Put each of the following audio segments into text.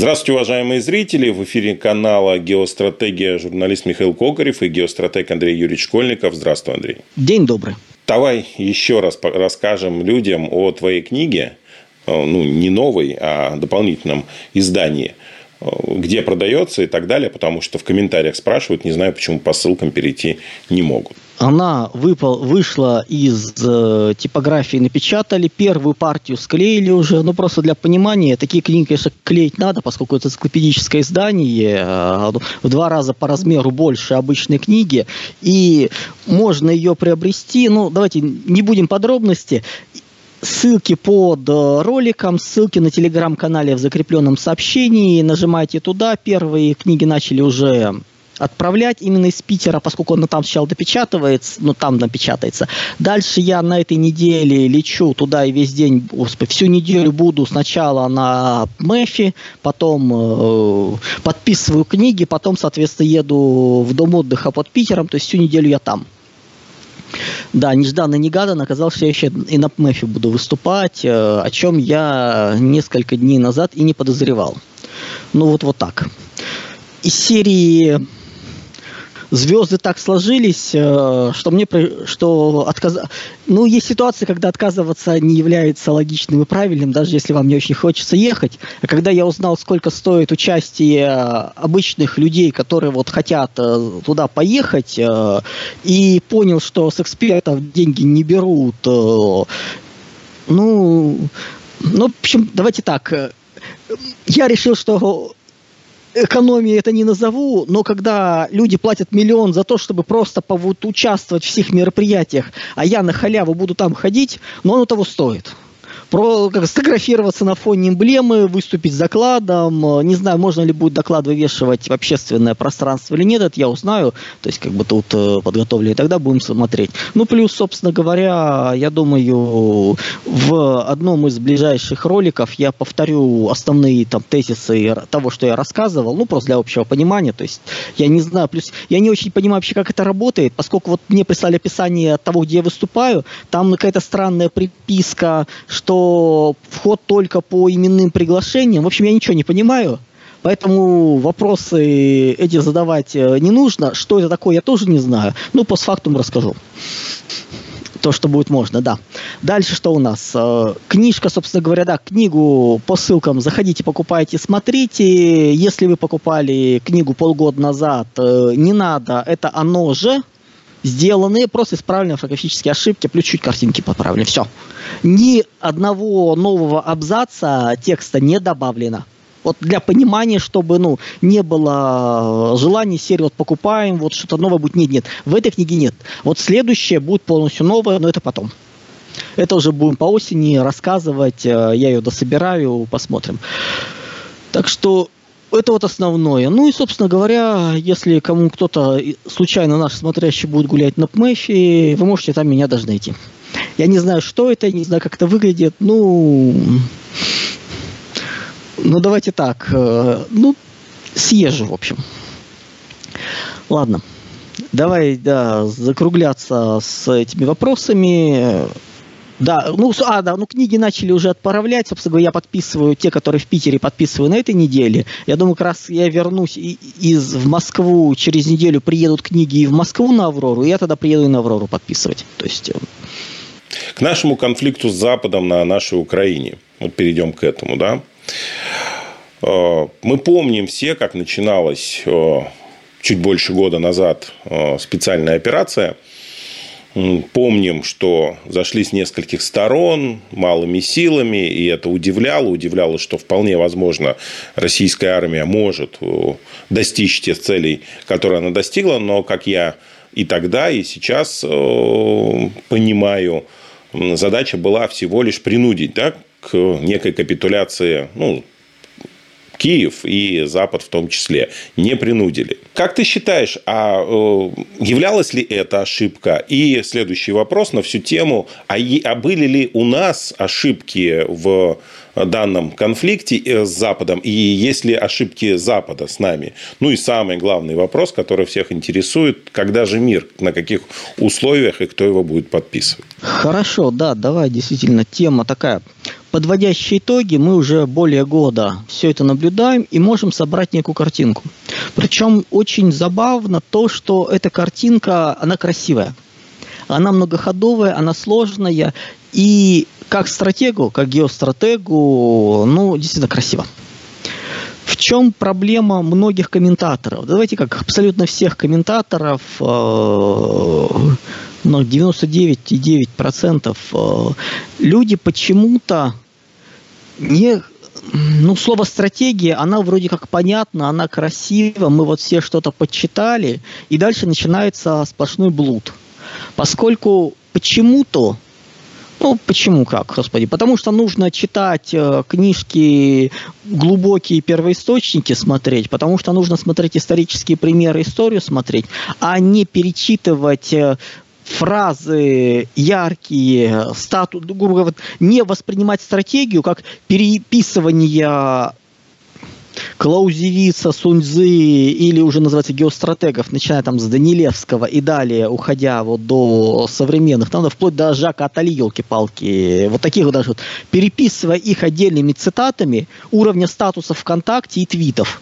Здравствуйте, уважаемые зрители. В эфире канала «Геостратегия» журналист Михаил Кокарев и геостратег Андрей Юрьевич Школьников. Здравствуй, Андрей. День добрый. Давай еще раз расскажем людям о твоей книге, э, ну, не новой, а дополнительном издании – где продается и так далее, потому что в комментариях спрашивают, не знаю, почему по ссылкам перейти не могут. Она выпал, вышла из э, типографии, напечатали, первую партию склеили уже, ну просто для понимания, такие книги, конечно, клеить надо, поскольку это энциклопедическое издание, э, в два раза по размеру больше обычной книги, и можно ее приобрести, ну давайте не будем подробности, ссылки под э, роликом, ссылки на телеграм-канале в закрепленном сообщении. Нажимайте туда. Первые книги начали уже отправлять именно из Питера, поскольку он там сначала допечатывается, ну там напечатается. Дальше я на этой неделе лечу туда и весь день, господи, всю неделю буду сначала на Мэфи, потом э, подписываю книги, потом, соответственно, еду в дом отдыха под Питером, то есть всю неделю я там. Да, нежданно-негаданно оказалось, что я еще и на ПМЭФе буду выступать, э, о чем я несколько дней назад и не подозревал. Ну вот вот так. Из серии звезды так сложились, э, что мне что отказ... ну есть ситуации, когда отказываться не является логичным и правильным, даже если вам не очень хочется ехать. А когда я узнал, сколько стоит участие обычных людей, которые вот хотят э, туда поехать, э, и понял, что с экспертов деньги не берут, ну, ну, в общем, давайте так. Я решил, что экономии это не назову, но когда люди платят миллион за то, чтобы просто участвовать в всех мероприятиях, а я на халяву буду там ходить, но оно того стоит про, как, сфотографироваться на фоне эмблемы, выступить с докладом. Не знаю, можно ли будет доклад вывешивать в общественное пространство или нет, это я узнаю. То есть, как бы тут э, подготовлены, тогда будем смотреть. Ну, плюс, собственно говоря, я думаю, в одном из ближайших роликов я повторю основные там тезисы того, что я рассказывал, ну, просто для общего понимания. То есть, я не знаю, плюс я не очень понимаю вообще, как это работает, поскольку вот мне прислали описание того, где я выступаю, там какая-то странная приписка, что вход только по именным приглашениям. В общем, я ничего не понимаю. Поэтому вопросы эти задавать э, не нужно. Что это такое, я тоже не знаю. Ну, постфактум расскажу. То, что будет можно, да. Дальше что у нас? Э, книжка, собственно говоря, да, книгу по ссылкам заходите, покупайте, смотрите. Если вы покупали книгу полгода назад, э, не надо, это оно же, сделанные, просто исправлены орфографические ошибки, плюс чуть картинки поправлены. Все. Ни одного нового абзаца текста не добавлено. Вот для понимания, чтобы ну, не было желания серии вот покупаем, вот что-то новое будет. Нет, нет. В этой книге нет. Вот следующее будет полностью новое, но это потом. Это уже будем по осени рассказывать. Э, я ее дособираю, посмотрим. Так что это вот основное. Ну и, собственно говоря, если кому кто-то случайно наш смотрящий будет гулять на ПМЭФе, вы можете там меня даже найти. Я не знаю, что это, не знаю, как это выглядит. Ну, ну давайте так. Э, ну, съезжу, в общем. Ладно. Давай, да, закругляться с этими вопросами. Да, ну, а, да, ну книги начали уже отправлять, собственно говоря, я подписываю те, которые в Питере подписываю на этой неделе. Я думаю, как раз я вернусь из в Москву, через неделю приедут книги и в Москву на Аврору, и я тогда приеду и на Аврору подписывать. То есть... Э, к нашему конфликту с Западом на нашей Украине. Вот перейдем к этому, да. Э, мы помним все, как начиналась э, чуть больше года назад специальная операция – Помним, что зашли с нескольких сторон, малыми силами, и это удивляло. Удивляло, что вполне возможно российская армия может э, достичь тех целей, которые она достигла. Но, как я и тогда, и сейчас э, понимаю, задача была всего лишь принудить да, к некой капитуляции ну, Киев и Запад в том числе, не принудили. Как ты считаешь, а э, являлась ли это ошибка? И следующий вопрос на всю тему, а, а были ли у нас ошибки в данном конфликте э, с Западом, и есть ли ошибки Запада с нами? Ну и самый главный вопрос, который всех интересует, когда же мир, на каких условиях и кто его будет подписывать? Хорошо, да, давай, действительно, тема такая подводящие итоги, мы уже более года все это наблюдаем и можем собрать некую картинку. Причем очень забавно то, что эта картинка, она красивая. Она многоходовая, она сложная, и как стратегу, как геостратегу, ну, действительно красиво. В чем проблема многих комментаторов? Давайте как абсолютно всех комментаторов, 99,9% э, э, люди почему-то не ну, слово стратегия, она вроде как понятна, она красива, мы вот все что-то подчитали, и дальше начинается сплошной блуд. Поскольку почему-то ну, почему как, господи? Потому что нужно читать э, книжки, глубокие первоисточники смотреть, потому что нужно смотреть исторические примеры, историю смотреть, а не перечитывать э, фразы яркие, статус, грубо говоря, не воспринимать стратегию как переписывание Клаузевица, Суньзы или уже называется геостратегов, начиная там с Данилевского и далее, уходя вот до современных, там, вплоть до Жака Атали, елки-палки, вот таких вот даже вот, переписывая их отдельными цитатами уровня статуса ВКонтакте и твитов.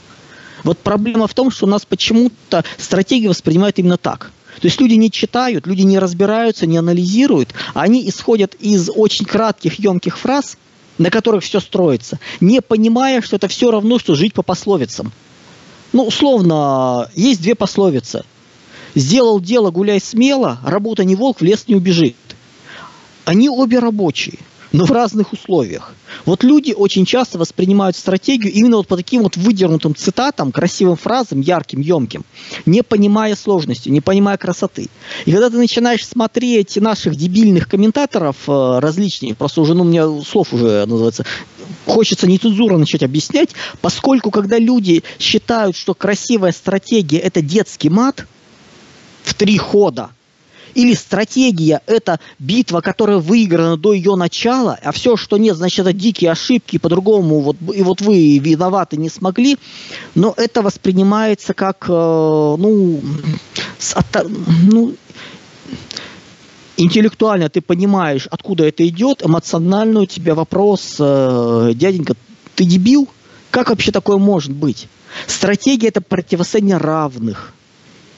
Вот проблема в том, что у нас почему-то стратегии воспринимают именно так. То есть люди не читают, люди не разбираются, не анализируют, они исходят из очень кратких, емких фраз – на которых все строится, не понимая, что это все равно, что жить по пословицам. Ну, условно, есть две пословицы. Сделал дело, гуляй смело, работа не волк, в лес не убежит. Они обе рабочие но в разных условиях. Вот люди очень часто воспринимают стратегию именно вот по таким вот выдернутым цитатам, красивым фразам, ярким, емким, не понимая сложности, не понимая красоты. И когда ты начинаешь смотреть наших дебильных комментаторов э, различных, просто уже, ну, у меня слов уже называется, хочется нецензурно начать объяснять, поскольку когда люди считают, что красивая стратегия это детский мат в три хода – или стратегия – это битва, которая выиграна до ее начала, а все, что нет, значит, это дикие ошибки, по-другому, вот, и вот вы виноваты не смогли, но это воспринимается как, э, ну, с, ну, интеллектуально ты понимаешь, откуда это идет, эмоционально у тебя вопрос, э, дяденька, ты дебил? Как вообще такое может быть? Стратегия – это противостояние равных.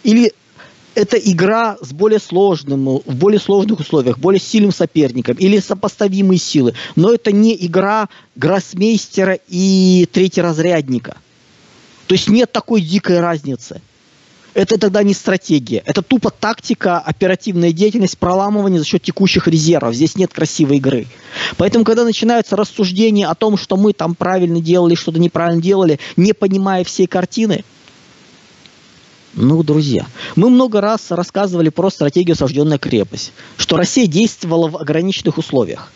Или это игра с более сложным, в более сложных условиях, более сильным соперником или сопоставимые силы. Но это не игра гроссмейстера и третьеразрядника. То есть нет такой дикой разницы. Это тогда не стратегия. Это тупо тактика, оперативная деятельность, проламывание за счет текущих резервов. Здесь нет красивой игры. Поэтому, когда начинаются рассуждения о том, что мы там правильно делали, что-то неправильно делали, не понимая всей картины – ну, друзья, мы много раз рассказывали про стратегию «Осажденная крепость», что Россия действовала в ограниченных условиях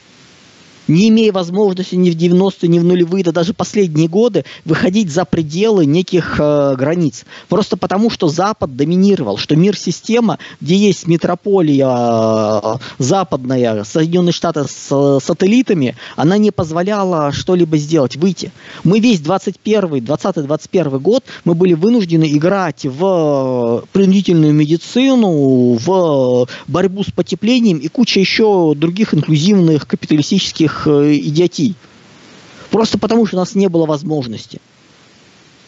не имея возможности ни в 90-е, ни в нулевые, да даже последние годы выходить за пределы неких э, границ. Просто потому, что Запад доминировал, что мир-система, где есть метрополия э, западная, Соединенные Штаты с э, сателлитами, она не позволяла что-либо сделать, выйти. Мы весь 21 20-21 год мы были вынуждены играть в принудительную медицину, в борьбу с потеплением и куча еще других инклюзивных капиталистических этих э, идиотий. Просто потому, что у нас не было возможности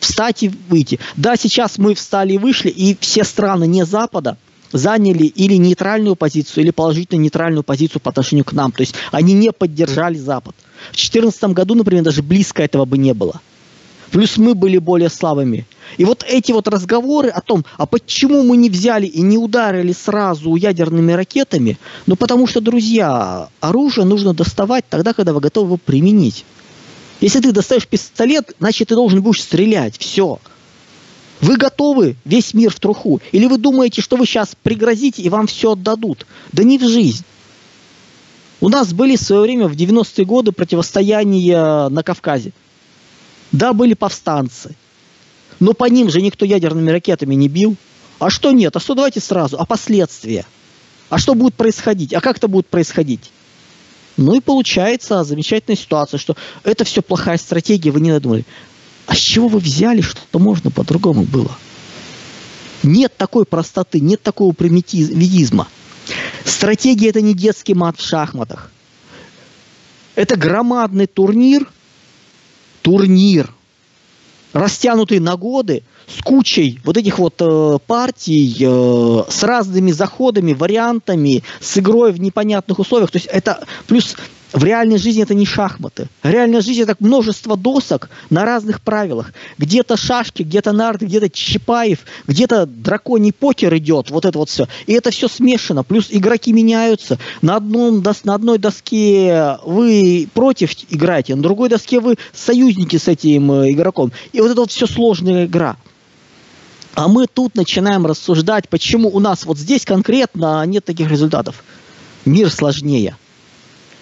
встать и выйти. Да, сейчас мы встали и вышли, и все страны не Запада заняли или нейтральную позицию, или положительно нейтральную позицию по отношению к нам. То есть они не поддержали Запад. В 2014 году, например, даже близко этого бы не было. Плюс мы были более слабыми. И вот эти вот разговоры о том, а почему мы не взяли и не ударили сразу ядерными ракетами, ну потому что, друзья, оружие нужно доставать тогда, когда вы готовы его применить. Если ты достаешь пистолет, значит ты должен будешь стрелять. Все. Вы готовы весь мир в труху? Или вы думаете, что вы сейчас пригрозите и вам все отдадут? Да не в жизнь. У нас были в свое время в 90-е годы противостояния на Кавказе. Да, были повстанцы. Но по ним же никто ядерными ракетами не бил. А что нет? А что давайте сразу? А последствия? А что будет происходить? А как это будет происходить? Ну и получается замечательная ситуация, что это все плохая стратегия, вы не надумали. А с чего вы взяли, что можно по-другому было? Нет такой простоты, нет такого примитивизма. Стратегия это не детский мат в шахматах. Это громадный турнир, турнир, растянутый на годы, с кучей вот этих вот э, партий, э, с разными заходами, вариантами, с игрой в непонятных условиях. То есть это плюс в реальной жизни это не шахматы. Реальная жизнь это множество досок на разных правилах. Где-то шашки, где-то нарды, где-то Чапаев, где-то драконий покер идет, вот это вот все. И это все смешано. Плюс игроки меняются. На, одном, на одной доске вы против играете, на другой доске вы союзники с этим э, игроком. И вот это вот все сложная игра. А мы тут начинаем рассуждать, почему у нас вот здесь конкретно нет таких результатов. Мир сложнее.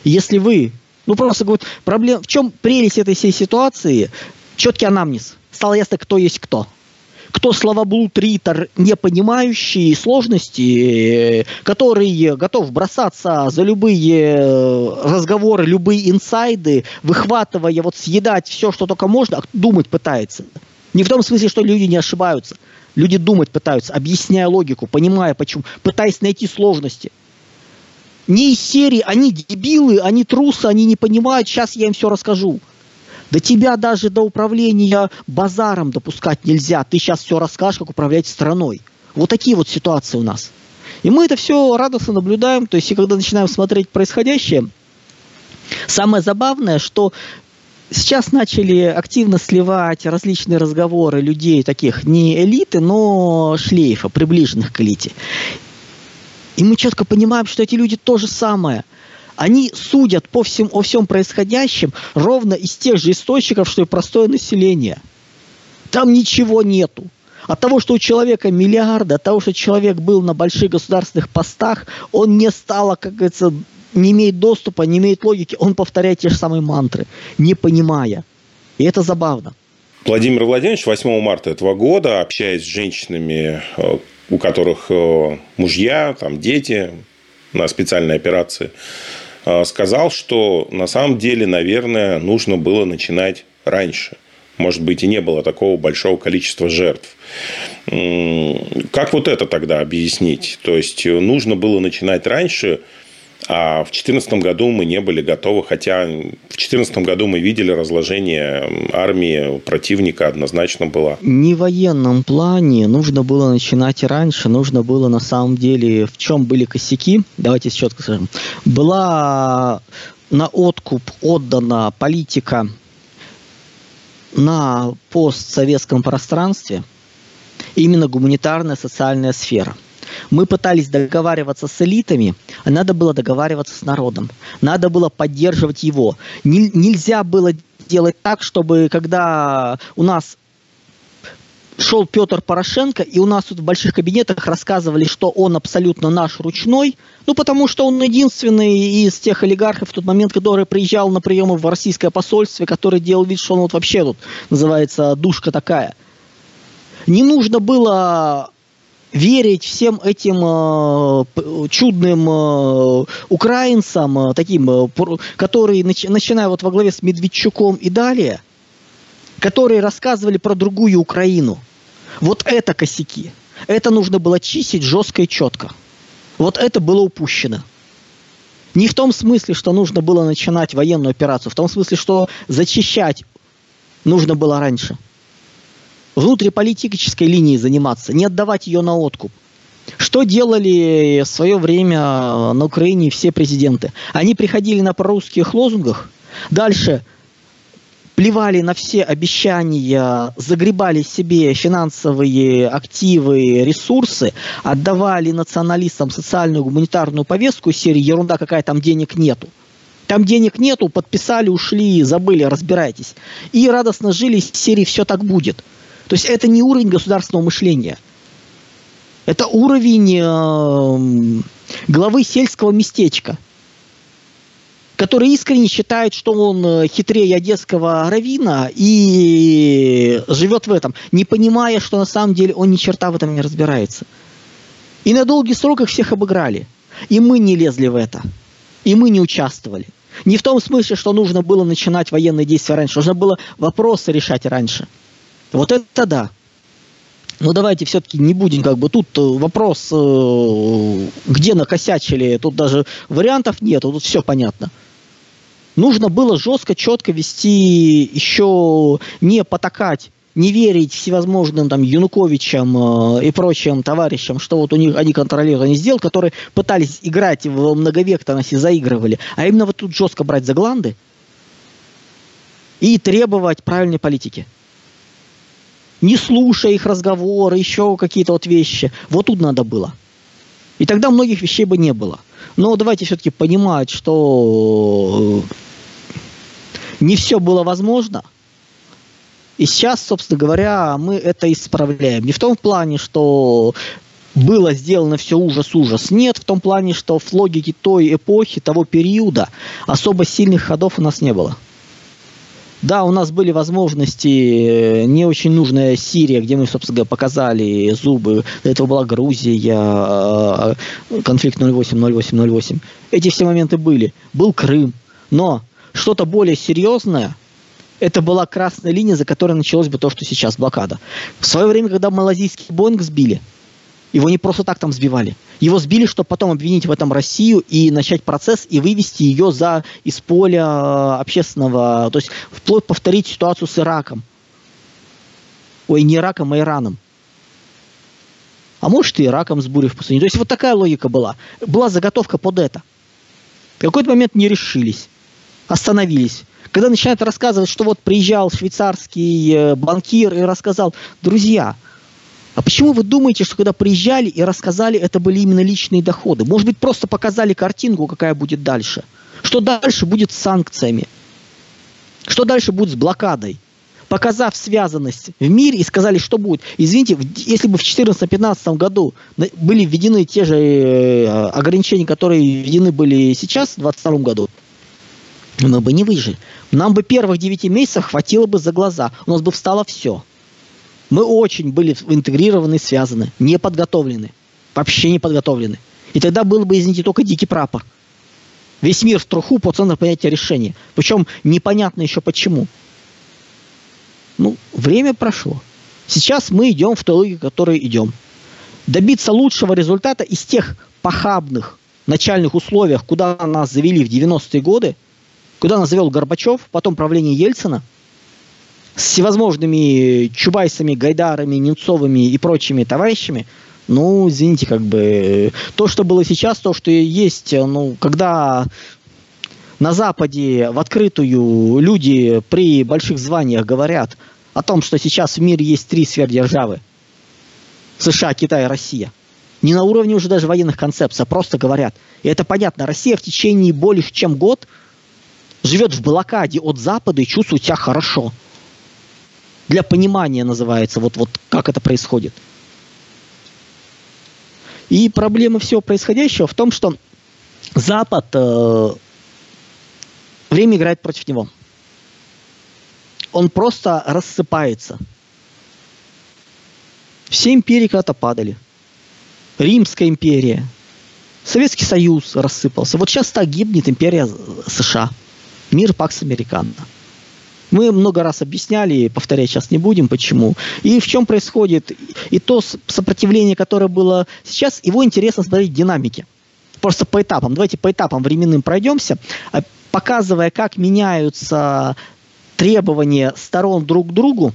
Если вы, ну просто говорю, проблем, в чем прелесть этой всей ситуации? Четкий анамнез. Стало ясно, кто есть кто. Кто словоблуд, ритор, не понимающий сложности, который готов бросаться за любые э, разговоры, любые инсайды, выхватывая, вот съедать все, что только можно, а думать пытается. Не в том смысле, что люди не ошибаются. Люди думать пытаются, объясняя логику, понимая почему, пытаясь найти сложности – не из серии «они дебилы, они трусы, они не понимают, сейчас я им все расскажу». До тебя даже до управления базаром допускать нельзя. Ты сейчас все расскажешь, как управлять страной. Вот такие вот ситуации у нас. И мы это все радостно наблюдаем. То есть, и когда начинаем смотреть происходящее, самое забавное, что сейчас начали активно сливать различные разговоры людей таких не элиты, но шлейфа, приближенных к элите. И мы четко понимаем, что эти люди то же самое. Они судят по всем, о всем происходящем ровно из тех же источников, что и простое население. Там ничего нету. От того, что у человека миллиарды, от того, что человек был на больших государственных постах, он не стал, как говорится, не имеет доступа, не имеет логики, он повторяет те же самые мантры, не понимая. И это забавно. Владимир Владимирович 8 марта этого года, общаясь с женщинами, э, у которых э, мужья, там, дети на специальной операции, э, сказал, что на самом деле, наверное, нужно было начинать раньше. Может быть, и не было такого большого количества жертв. Как вот это тогда объяснить? То есть, нужно было начинать раньше, а в 2014 году мы не были готовы, хотя в 2014 году мы видели разложение армии противника однозначно было. Не в военном плане нужно было начинать раньше, нужно было на самом деле, в чем были косяки, давайте четко скажем, была на откуп отдана политика на постсоветском пространстве, именно гуманитарная социальная сфера – мы пытались договариваться с элитами, а надо было договариваться с народом. Надо было поддерживать его. Не, нельзя было делать так, чтобы когда у нас шел Петр Порошенко, и у нас тут в больших кабинетах рассказывали, что он абсолютно наш ручной, ну, потому что он единственный из тех олигархов в тот момент, который приезжал на приемы в российское посольство, который делал вид, что он вот вообще тут называется душка такая. Не нужно было верить всем этим э, чудным э, украинцам, э, таким, которые, начи, начиная вот во главе с Медведчуком и далее, которые рассказывали про другую Украину. Вот это косяки. Это нужно было чистить жестко и четко. Вот это было упущено. Не в том смысле, что нужно было начинать военную операцию, в том смысле, что зачищать нужно было раньше внутриполитической линией заниматься, не отдавать ее на откуп. Что делали в свое время на Украине все президенты? Они приходили на прорусских лозунгах, дальше плевали на все обещания, загребали себе финансовые активы, ресурсы, отдавали националистам социальную гуманитарную повестку серии «Ерунда какая, там денег нету». Там денег нету, подписали, ушли, забыли, разбирайтесь. И радостно жили из серии «Все так будет». То есть это не уровень государственного мышления. Это уровень э, главы сельского местечка, который искренне считает, что он э, хитрее одесского равина и живет в этом, не понимая, что на самом деле он ни черта в этом не разбирается. И на долгий срок их всех обыграли. И мы не лезли в это. И мы не участвовали. Не в том смысле, что нужно было начинать военные действия раньше. Нужно было вопросы решать раньше. Вот это да. Но давайте все-таки не будем, как бы тут э, вопрос, э, где накосячили, тут даже вариантов нет, тут все понятно. Нужно было жестко, четко вести, еще не потакать не верить всевозможным там Януковичам э, и прочим товарищам, что вот у них они контролируют, они сделали, которые пытались играть в многовекторность заигрывали, а именно вот тут жестко брать за гланды и требовать правильной политики. Не слушая их разговоры, еще какие-то вот вещи. Вот тут надо было. И тогда многих вещей бы не было. Но давайте все-таки понимать, что не все было возможно – и сейчас, собственно говоря, мы это исправляем. Не в том плане, что было сделано все ужас-ужас. Нет, в том плане, что в логике той эпохи, того периода особо сильных ходов у нас не было. Да, у нас были возможности, э, не очень нужная Сирия, где мы, собственно говоря, показали зубы. До этого была Грузия, э, конфликт 08-08-08. Эти все моменты были. Был Крым. Но что-то более серьезное – это была красная линия, за которой началось бы то, что сейчас блокада. В свое время, когда малазийский Боинг сбили, его не просто так там сбивали. Его сбили, чтобы потом обвинить в этом Россию и начать процесс и вывести ее за из поля э, общественного, то есть вплоть повторить ситуацию с Ираком. Ой, не Ираком, а Ираном. А может и Ираком с бурей в пустыне. То есть вот такая логика была. Была заготовка под это. В какой-то момент не решились. Остановились когда начинают рассказывать, что вот приезжал швейцарский э, банкир и рассказал, друзья, а почему вы думаете, что когда приезжали и рассказали, это были именно личные доходы? Может быть, просто показали картинку, какая будет дальше? Что дальше будет с санкциями? Что дальше будет с блокадой? Показав связанность в мире и сказали, что будет. Извините, если бы в 2014-2015 году были введены те же э, ограничения, которые введены были сейчас, в 2022 году, мы бы не выжили. Нам бы первых 9 месяцев хватило бы за глаза. У нас бы встало все. Мы очень были интегрированы, связаны, не подготовлены. Вообще не подготовлены. И тогда был бы, извините, только дикий прапор. Весь мир в труху по центру понятия решения. Причем непонятно еще почему. Ну, время прошло. Сейчас мы идем в той логике, которой идем. Добиться лучшего результата из тех похабных начальных условиях, куда нас завели в 90-е годы, куда нас завел Горбачев, потом правление Ельцина, с всевозможными Чубайсами, Гайдарами, Немцовыми и прочими товарищами, ну, извините, как бы, то, что было сейчас, то, что есть, ну, когда на Западе в открытую люди при больших званиях говорят о том, что сейчас в мире есть три сверхдержавы. США, Китай, Россия. Не на уровне уже даже военных концепций, а просто говорят. И это понятно. Россия в течение более чем год – живет в блокаде от Запада и чувствует себя хорошо. Для понимания называется, вот, вот как это происходит. И проблема всего происходящего в том, что Запад э, время играет против него. Он просто рассыпается. Все империи когда-то падали. Римская империя, Советский Союз рассыпался. Вот сейчас так гибнет империя США – Мир Пакс Американо. Мы много раз объясняли, повторять сейчас не будем, почему. И в чем происходит. И то сопротивление, которое было сейчас, его интересно смотреть в динамике. Просто по этапам. Давайте по этапам временным пройдемся, а, показывая, как меняются требования сторон друг к другу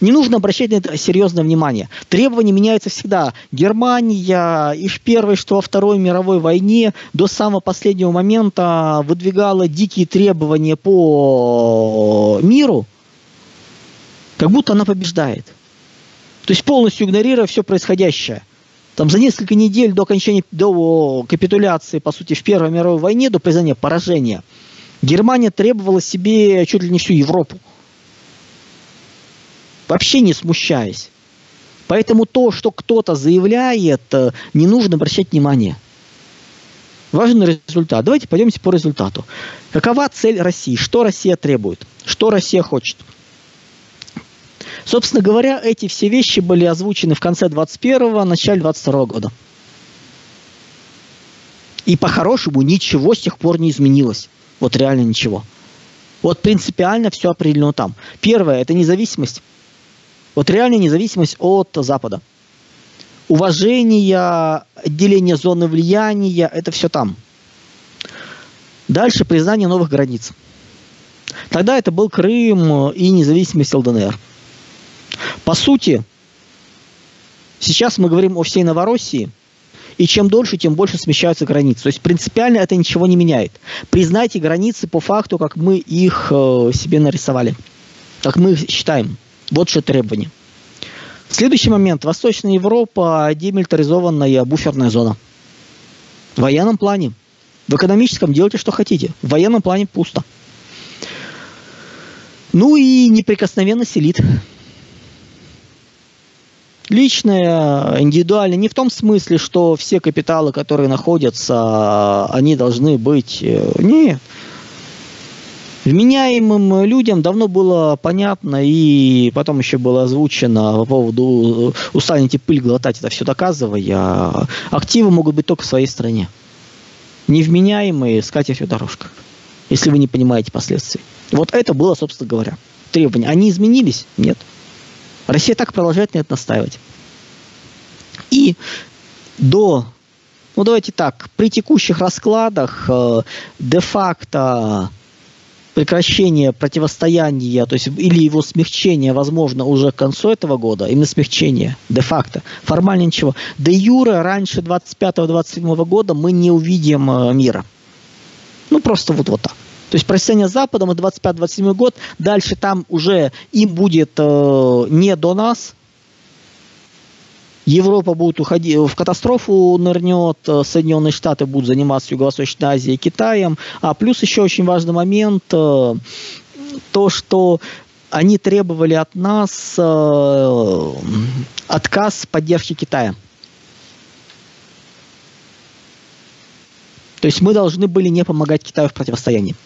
не нужно обращать на это серьезное внимание. Требования меняются всегда. Германия и в Первой, что во Второй мировой войне до самого последнего момента выдвигала дикие требования по миру, как будто она побеждает. То есть полностью игнорируя все происходящее. Там за несколько недель до окончания, до капитуляции, по сути, в Первой мировой войне, до признания поражения, Германия требовала себе чуть ли не всю Европу вообще не смущаясь. Поэтому то, что кто-то заявляет, э, не нужно обращать внимание. Важен результат. Давайте пойдемте по результату. Какова цель России? Что Россия требует? Что Россия хочет? Собственно говоря, эти все вещи были озвучены в конце 21-го, начале 22 года. И по-хорошему ничего с тех пор не изменилось. Вот реально ничего. Вот принципиально все определено там. Первое – это независимость. Вот реальная независимость от Запада. Уважение, отделение зоны влияния, это все там. Дальше признание новых границ. Тогда это был Крым и независимость ЛДНР. По сути, сейчас мы говорим о всей Новороссии, и чем дольше, тем больше смещаются границы. То есть принципиально это ничего не меняет. Признайте границы по факту, как мы их э, себе нарисовали, как мы их считаем. Вот что требование. Следующий момент. Восточная Европа демилитаризованная буферная зона. В военном плане. В экономическом делайте, что хотите. В военном плане пусто. Ну и неприкосновенность элит. Личное, индивидуальное, не в том смысле, что все капиталы, которые находятся, они должны быть... Э, нет. Вменяемым людям давно было понятно, и потом еще было озвучено по поводу устанете пыль глотать, это все доказывая, активы могут быть только в своей стране. Невменяемые с катертью дорожка, если вы не понимаете последствий. Вот это было, собственно говоря, требования. Они изменились? Нет. Россия так продолжает на это настаивать. И до, ну давайте так, при текущих раскладах э, де-факто прекращение противостояния, то есть или его смягчение, возможно, уже к концу этого года, именно смягчение, де-факто, формально ничего. Де юре раньше 25-27 года мы не увидим э, мира. Ну, просто вот, вот так. То есть противостояние с Западом и 25-27 год, дальше там уже им будет э, не до нас, Европа будет уходить в катастрофу нырнет, э, Соединенные Штаты будут заниматься Юго-Восточной Азией, Китаем. А плюс еще очень важный момент, э, то, что они требовали от нас э, отказ поддержки Китая. То есть мы должны были не помогать Китаю в противостоянии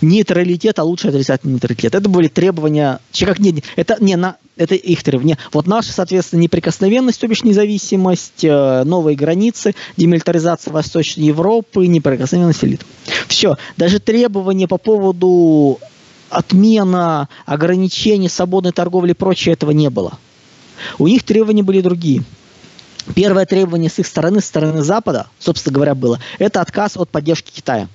нейтралитет, а лучше отрицательный нейтралитет. Это были требования, как не, это не на, это их требования. Вот наша, соответственно, неприкосновенность, то бишь независимость, э, новые границы, демилитаризация Восточной Европы, неприкосновенность элит. Все. Даже требования по поводу отмена ограничений свободной торговли и прочее этого не было. У них требования были другие. Первое требование с их стороны, с стороны Запада, собственно говоря, было, это отказ от поддержки Китая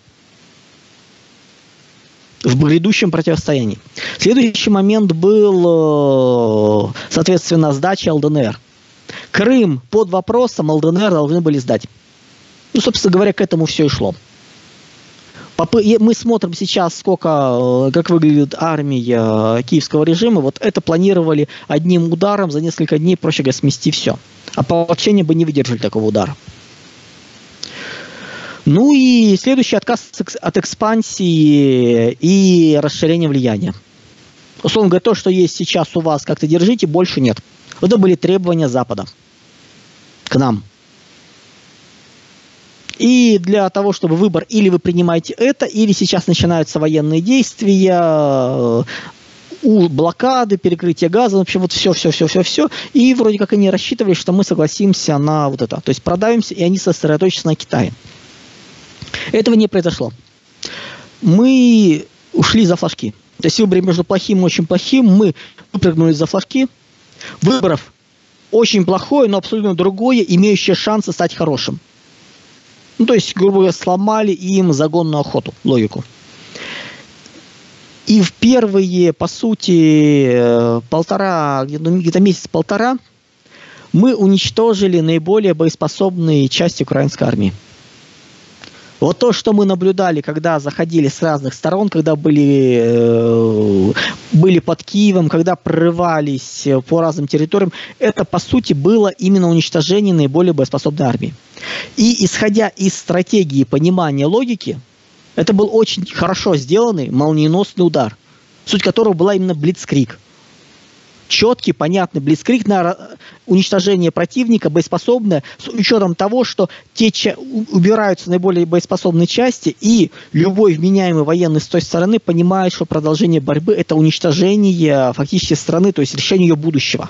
в грядущем противостоянии. Следующий момент был, э, соответственно, сдача ЛДНР. Крым под вопросом ЛДНР должны были сдать. Ну, собственно говоря, к этому все и шло. Мы смотрим сейчас, сколько, э, как выглядит армия киевского режима. Вот это планировали одним ударом за несколько дней, проще говоря, смести все. А ополчение бы не выдержали такого удара. Ну и следующий отказ от экспансии и расширения влияния. Условно говоря, то, что есть сейчас у вас, как-то держите, больше нет. Это были требования Запада к нам. И для того, чтобы выбор, или вы принимаете это, или сейчас начинаются военные действия, э, блокады, перекрытие газа, в общем, вот все, все, все, все, все. И вроде как они рассчитывали, что мы согласимся на вот это. То есть продавимся, и они сосредоточатся на Китае. Этого не произошло. Мы ушли за флажки. То есть выбор между плохим и очень плохим. Мы выпрыгнули за флажки. Выборов очень плохое, но абсолютно другое, имеющее шансы стать хорошим. Ну, то есть, грубо говоря, сломали им загонную охоту, логику. И в первые, по сути, э, полтора, где-то месяц-полтора, мы уничтожили наиболее боеспособные части украинской армии. Вот то, что мы наблюдали, когда заходили с разных сторон, когда были, э, были под Киевом, когда прорывались по разным территориям, это по сути было именно уничтожение наиболее боеспособной армии. И исходя из стратегии понимания логики, это был очень хорошо сделанный молниеносный удар, суть которого была именно блицкрик – четкий, понятный блицкрик на уничтожение противника, боеспособное, с учетом того, что те убираются наиболее боеспособные части, и любой вменяемый военный с той стороны понимает, что продолжение борьбы – это уничтожение фактически страны, то есть решение ее будущего.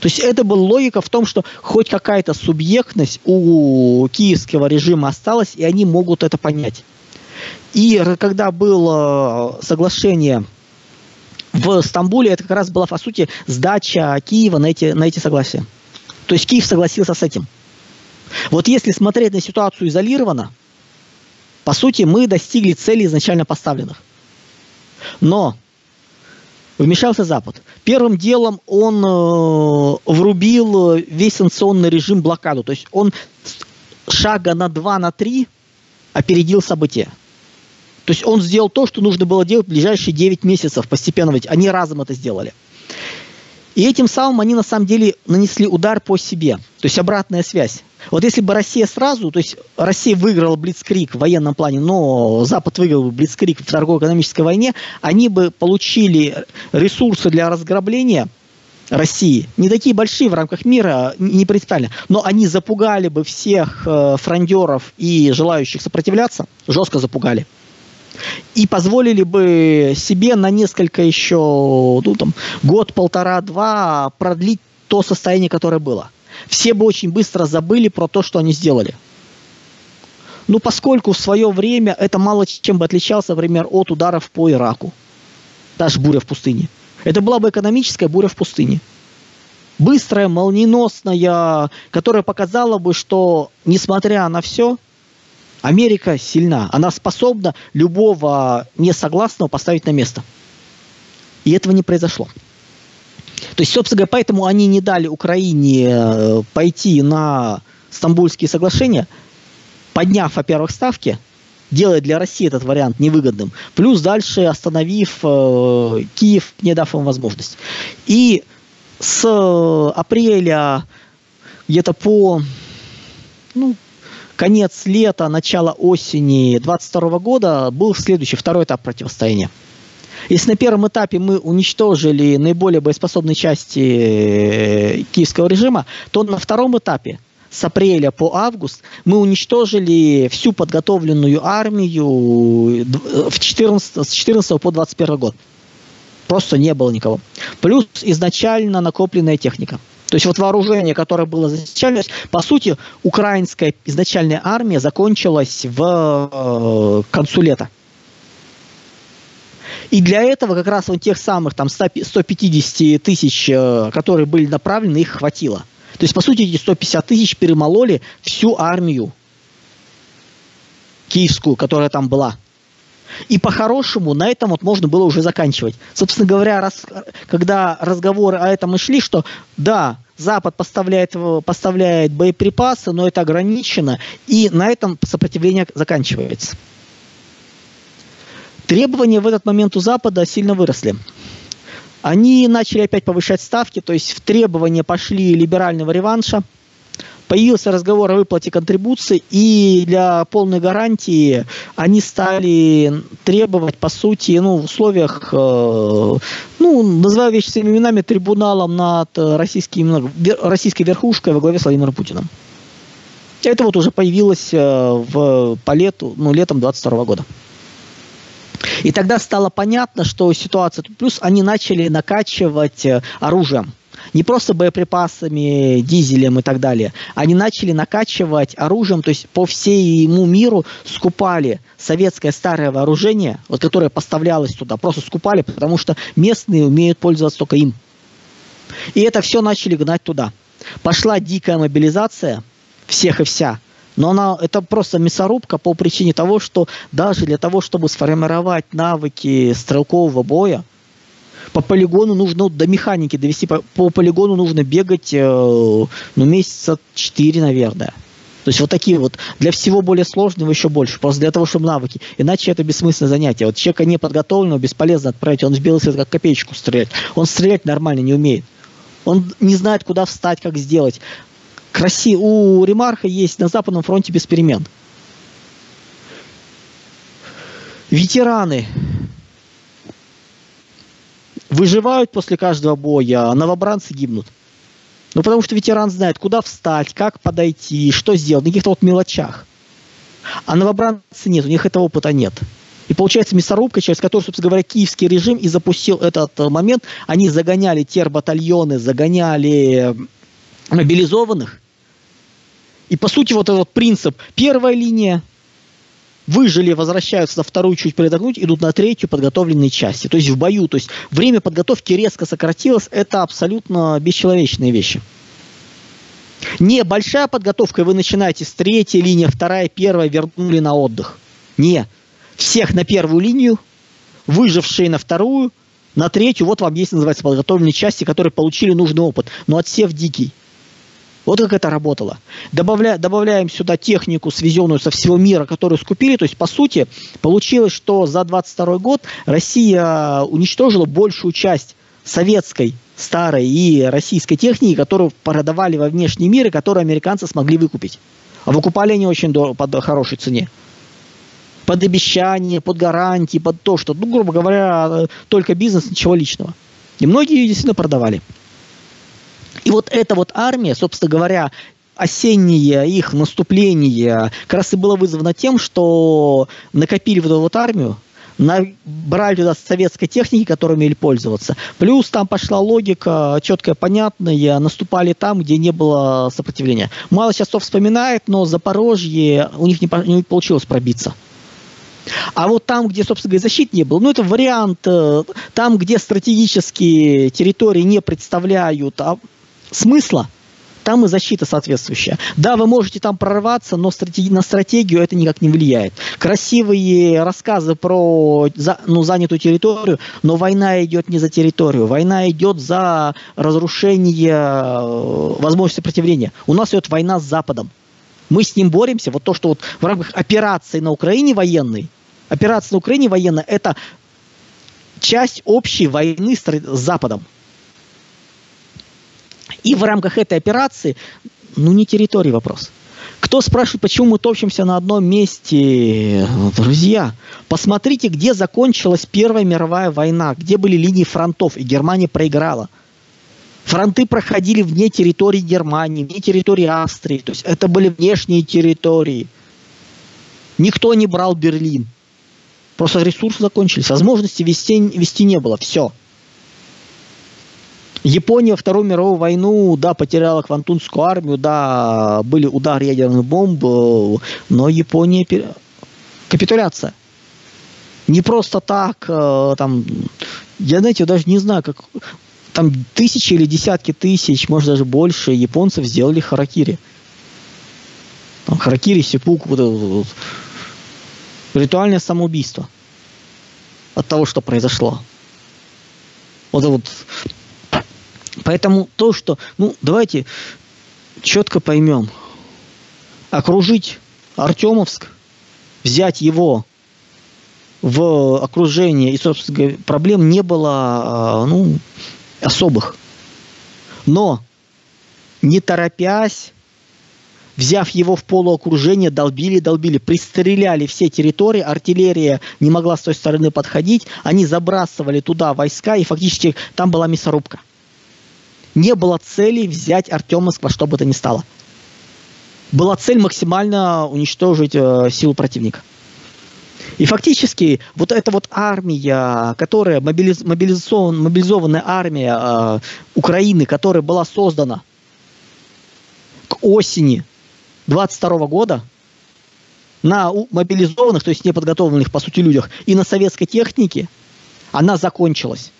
То есть это была логика в том, что хоть какая-то субъектность у киевского режима осталась, и они могут это понять. И когда было соглашение в Стамбуле это как раз была, по сути, сдача Киева на эти, на эти согласия. То есть Киев согласился с этим. Вот если смотреть на ситуацию изолированно, По сути, мы достигли целей изначально поставленных. Но вмешался Запад. Первым делом он э, врубил весь санкционный режим блокаду. То есть он шага на два, на три опередил события. То есть он сделал то, что нужно было делать в ближайшие 9 месяцев постепенно. Ведь они разом это сделали. И этим самым они на самом деле нанесли удар по себе. То есть обратная связь. Вот если бы Россия сразу, то есть Россия выиграла Блицкрик в военном плане, но Запад выиграл бы Блицкрик в торгово-экономической войне, они бы получили ресурсы для разграбления России, не такие большие в рамках мира, не принципиально, но они запугали бы всех э, фрондеров и желающих сопротивляться, жестко запугали и позволили бы себе на несколько еще, ну, там, год, полтора, два продлить то состояние, которое было. Все бы очень быстро забыли про то, что они сделали. Ну, поскольку в свое время это мало чем бы отличалось, например, от ударов по Ираку. Даже буря в пустыне. Это была бы экономическая буря в пустыне. Быстрая, молниеносная, которая показала бы, что, несмотря на все, Америка сильна. Она способна любого несогласного поставить на место. И этого не произошло. То есть, собственно говоря, поэтому они не дали Украине э, пойти на Стамбульские соглашения, подняв, во-первых, ставки, делая для России этот вариант невыгодным, плюс дальше остановив э, Киев, не дав им возможность. И с апреля где-то по ну, конец лета, начало осени 22 года был следующий, второй этап противостояния. Если на первом этапе мы уничтожили наиболее боеспособные части э, киевского режима, то на втором этапе с апреля по август мы уничтожили всю подготовленную армию в 14, с 14 по 21 год. Просто не было никого. Плюс изначально накопленная техника. То есть вот вооружение, которое было изначально, по сути, украинская изначальная армия закончилась в э, концу лета. И для этого как раз вот тех самых там 150 тысяч, э, которые были направлены, их хватило. То есть, по сути, эти 150 тысяч перемололи всю армию киевскую, которая там была. И по-хорошему на этом вот можно было уже заканчивать. Собственно говоря, раз, когда разговоры о этом и шли, что да, Запад поставляет, поставляет боеприпасы, но это ограничено, и на этом сопротивление заканчивается. Требования в этот момент у Запада сильно выросли. Они начали опять повышать ставки, то есть в требования пошли либерального реванша – появился разговор о выплате контрибуции, и для полной гарантии они стали требовать, по сути, ну, в условиях, э, ну, называю вещи своими именами, трибуналом над российским, российской верхушкой во главе с Владимиром Путиным. Это вот уже появилось э, в, по лету, ну, летом 22 года. И тогда стало понятно, что ситуация... Плюс они начали накачивать э, оружием не просто боеприпасами, дизелем и так далее. Они начали накачивать оружием, то есть по всему миру скупали советское старое вооружение, вот, которое поставлялось туда, просто скупали, потому что местные умеют пользоваться только им. И это все начали гнать туда. Пошла дикая мобилизация всех и вся. Но она, это просто мясорубка по причине того, что даже для того, чтобы сформировать навыки стрелкового боя, по полигону нужно, до механики довести, по, по полигону нужно бегать, э, ну, месяца 4, наверное. То есть вот такие вот, для всего более сложного еще больше, просто для того, чтобы навыки. Иначе это бессмысленное занятие. Вот человека не подготовленного бесполезно отправить, он в белый свет как копеечку стрелять. Он стрелять нормально не умеет. Он не знает, куда встать, как сделать. Краси... У Ремарха есть на Западном фронте без перемен. Ветераны выживают после каждого боя, а новобранцы гибнут. Ну, потому что ветеран знает, куда встать, как подойти, что сделать, на каких-то вот мелочах. А новобранцы нет, у них этого опыта нет. И получается мясорубка, через которую, собственно говоря, киевский режим и запустил этот э, момент. Они загоняли тербатальоны, загоняли мобилизованных. И по сути вот этот принцип. Первая линия, выжили, возвращаются на вторую чуть передохнуть, идут на третью подготовленные части. То есть в бою, то есть время подготовки резко сократилось, это абсолютно бесчеловечные вещи. Небольшая подготовка, и вы начинаете с третьей линии, вторая, первая, вернули на отдых. Не. Всех на первую линию, выжившие на вторую, на третью, вот вам есть, называется, подготовленные части, которые получили нужный опыт. Но отсев дикий. Вот как это работало. Добавля, добавляем сюда технику, свезенную со всего мира, которую скупили. То есть, по сути, получилось, что за 22 год Россия уничтожила большую часть советской, старой и российской техники, которую продавали во внешний мир и которую американцы смогли выкупить. А выкупали они очень дорого, по хорошей цене. Под обещание, под гарантии, под то, что, ну, грубо говоря, только бизнес, ничего личного. И многие действительно продавали. И вот эта вот армия, собственно говоря, осеннее их наступление как раз и было вызвано тем, что накопили вот эту вот армию, брали туда советской техники, которой умели пользоваться. Плюс там пошла логика четкая, понятная, наступали там, где не было сопротивления. Мало сейчас вспоминает, но Запорожье у них не, не получилось пробиться. А вот там, где, собственно говоря, защиты не было, ну, это вариант, э, там, где стратегические территории не представляют а смысла, там и защита соответствующая. Да, вы можете там прорваться, но стратеги- на стратегию это никак не влияет. Красивые рассказы про за, ну, занятую территорию, но война идет не за территорию, война идет за разрушение э, возможности сопротивления. У нас идет война с Западом. Мы с ним боремся. Вот то, что вот в рамках операции на Украине военной, операция на Украине военная, это часть общей войны с Западом. И в рамках этой операции, ну не территории вопрос. Кто спрашивает, почему мы топчемся на одном месте? Друзья, посмотрите, где закончилась Первая мировая война, где были линии фронтов, и Германия проиграла. Фронты проходили вне территории Германии, вне территории Австрии. То есть это были внешние территории. Никто не брал Берлин. Просто ресурсы закончились. Возможности вести, вести не было. Все. Япония Вторую мировую войну, да, потеряла Квантунскую армию, да, были удары ядерных бомб, но Япония... Капитуляция. Не просто так, э, там, я, знаете, даже не знаю, как там тысячи или десятки тысяч, может даже больше японцев сделали харакири. Там, харакири, сипуку, вот, вот, ритуальное самоубийство от того, что произошло. Вот, вот Поэтому то, что, ну, давайте четко поймем. Окружить Артемовск, взять его в окружение, и, собственно проблем не было, а, ну, особых. Но, не торопясь, взяв его в полуокружение, долбили, долбили, пристреляли все территории, артиллерия не могла с той стороны подходить, они забрасывали туда войска, и фактически там была мясорубка не было цели взять Артемовск во что бы то ни стало. Была цель максимально уничтожить э, силу противника. И фактически вот эта вот армия, которая мобилиз, мобилизован, мобилизованная армия э, Украины, которая была создана к осени 22 года на мобилизованных, то есть неподготовленных по сути людях, и на советской технике, она закончилась.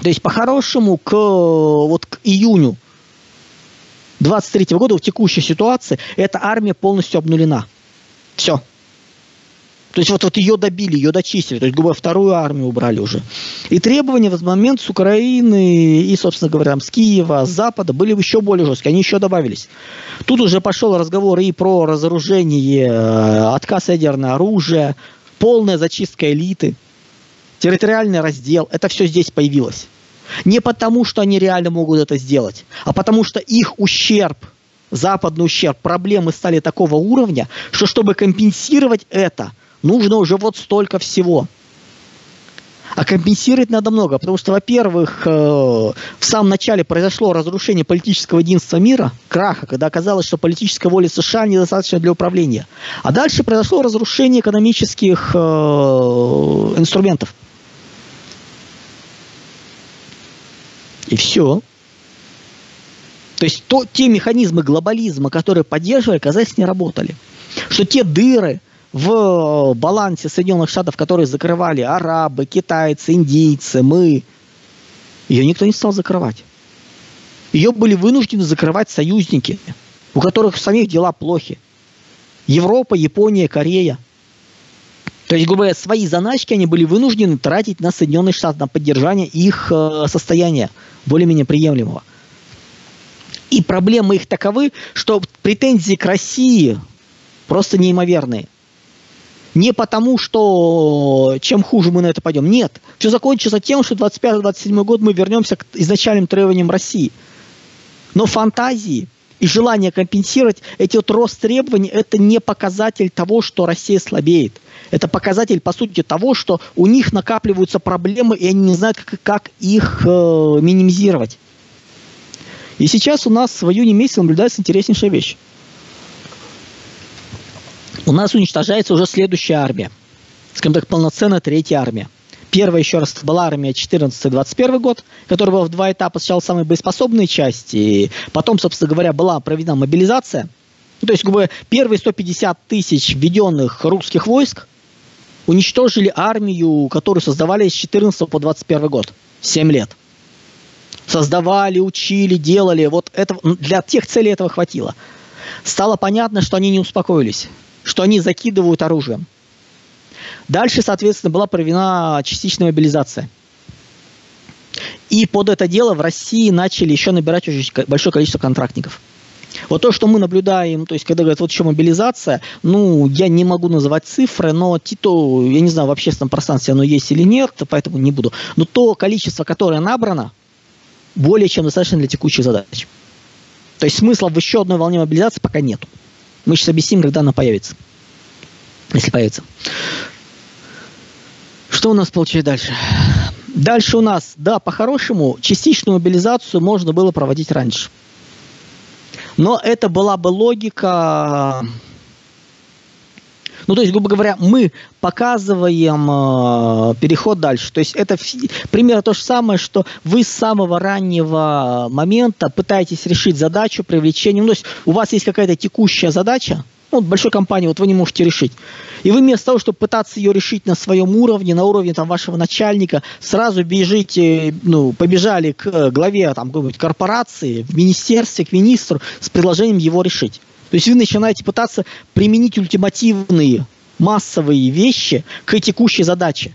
То есть по-хорошему к, вот к июню 23 года в текущей ситуации эта армия полностью обнулена. Все. То есть вот, вот ее добили, ее дочистили, то есть, грубо вторую армию убрали уже. И требования в этот момент с Украины и, собственно говоря, с Киева, с Запада были еще более жесткие, они еще добавились. Тут уже пошел разговор и про разоружение, э, отказ ядерного оружия, полная зачистка элиты – территориальный раздел, это все здесь появилось. Не потому, что они реально могут это сделать, а потому что их ущерб, западный ущерб, проблемы стали такого уровня, что чтобы компенсировать это, нужно уже вот столько всего. А компенсировать надо много, потому что, во-первых, э, в самом начале произошло разрушение политического единства мира, краха, когда оказалось, что политическая воля США недостаточно для управления. А дальше произошло разрушение экономических э, инструментов. И все. То есть то, те механизмы глобализма, которые поддерживали, оказались, не работали. Что те дыры в балансе Соединенных Штатов, которые закрывали арабы, китайцы, индийцы, мы, ее никто не стал закрывать. Ее были вынуждены закрывать союзники, у которых самих дела плохи. Европа, Япония, Корея. То есть, грубо говоря, свои заначки они были вынуждены тратить на Соединенные Штаты, на поддержание их э, состояния более-менее приемлемого. И проблемы их таковы, что претензии к России просто неимоверные. Не потому, что чем хуже мы на это пойдем. Нет. Все закончится тем, что 25-27 год мы вернемся к изначальным требованиям России. Но фантазии и желание компенсировать эти вот рост требований – это не показатель того, что Россия слабеет. Это показатель, по сути, того, что у них накапливаются проблемы, и они не знают, как, как их э, минимизировать. И сейчас у нас в июне месяце наблюдается интереснейшая вещь у нас уничтожается уже следующая армия. Скажем так, полноценная третья армия. Первая, еще раз, была армия 14-21 год, которая была в два этапа. Сначала самые боеспособные части, потом, собственно говоря, была проведена мобилизация. Ну, то есть, как бы, первые 150 тысяч введенных русских войск уничтожили армию, которую создавали с 14 по 21 год. 7 лет. Создавали, учили, делали. Вот это, для тех целей этого хватило. Стало понятно, что они не успокоились что они закидывают оружием. Дальше, соответственно, была проведена частичная мобилизация. И под это дело в России начали еще набирать очень большое количество контрактников. Вот то, что мы наблюдаем, то есть, когда говорят, вот еще мобилизация, ну, я не могу называть цифры, но Тито, я не знаю, в общественном пространстве оно есть или нет, поэтому не буду. Но то количество, которое набрано, более чем достаточно для текущих задач. То есть смысла в еще одной волне мобилизации пока нету. Мы сейчас объясним, когда она появится. Если появится. Что у нас получается дальше? Дальше у нас, да, по-хорошему, частичную мобилизацию можно было проводить раньше. Но это была бы логика ну, то есть, грубо говоря, мы показываем э, переход дальше. То есть это примерно то же самое, что вы с самого раннего момента пытаетесь решить задачу привлечения. Ну, то есть у вас есть какая-то текущая задача, ну, вот большой компании, вот вы не можете решить. И вы вместо того, чтобы пытаться ее решить на своем уровне, на уровне там, вашего начальника, сразу бежите, ну, побежали к главе там, какой-нибудь корпорации, в министерстве, к министру с предложением его решить. То есть вы начинаете пытаться применить ультимативные массовые вещи к текущей задаче.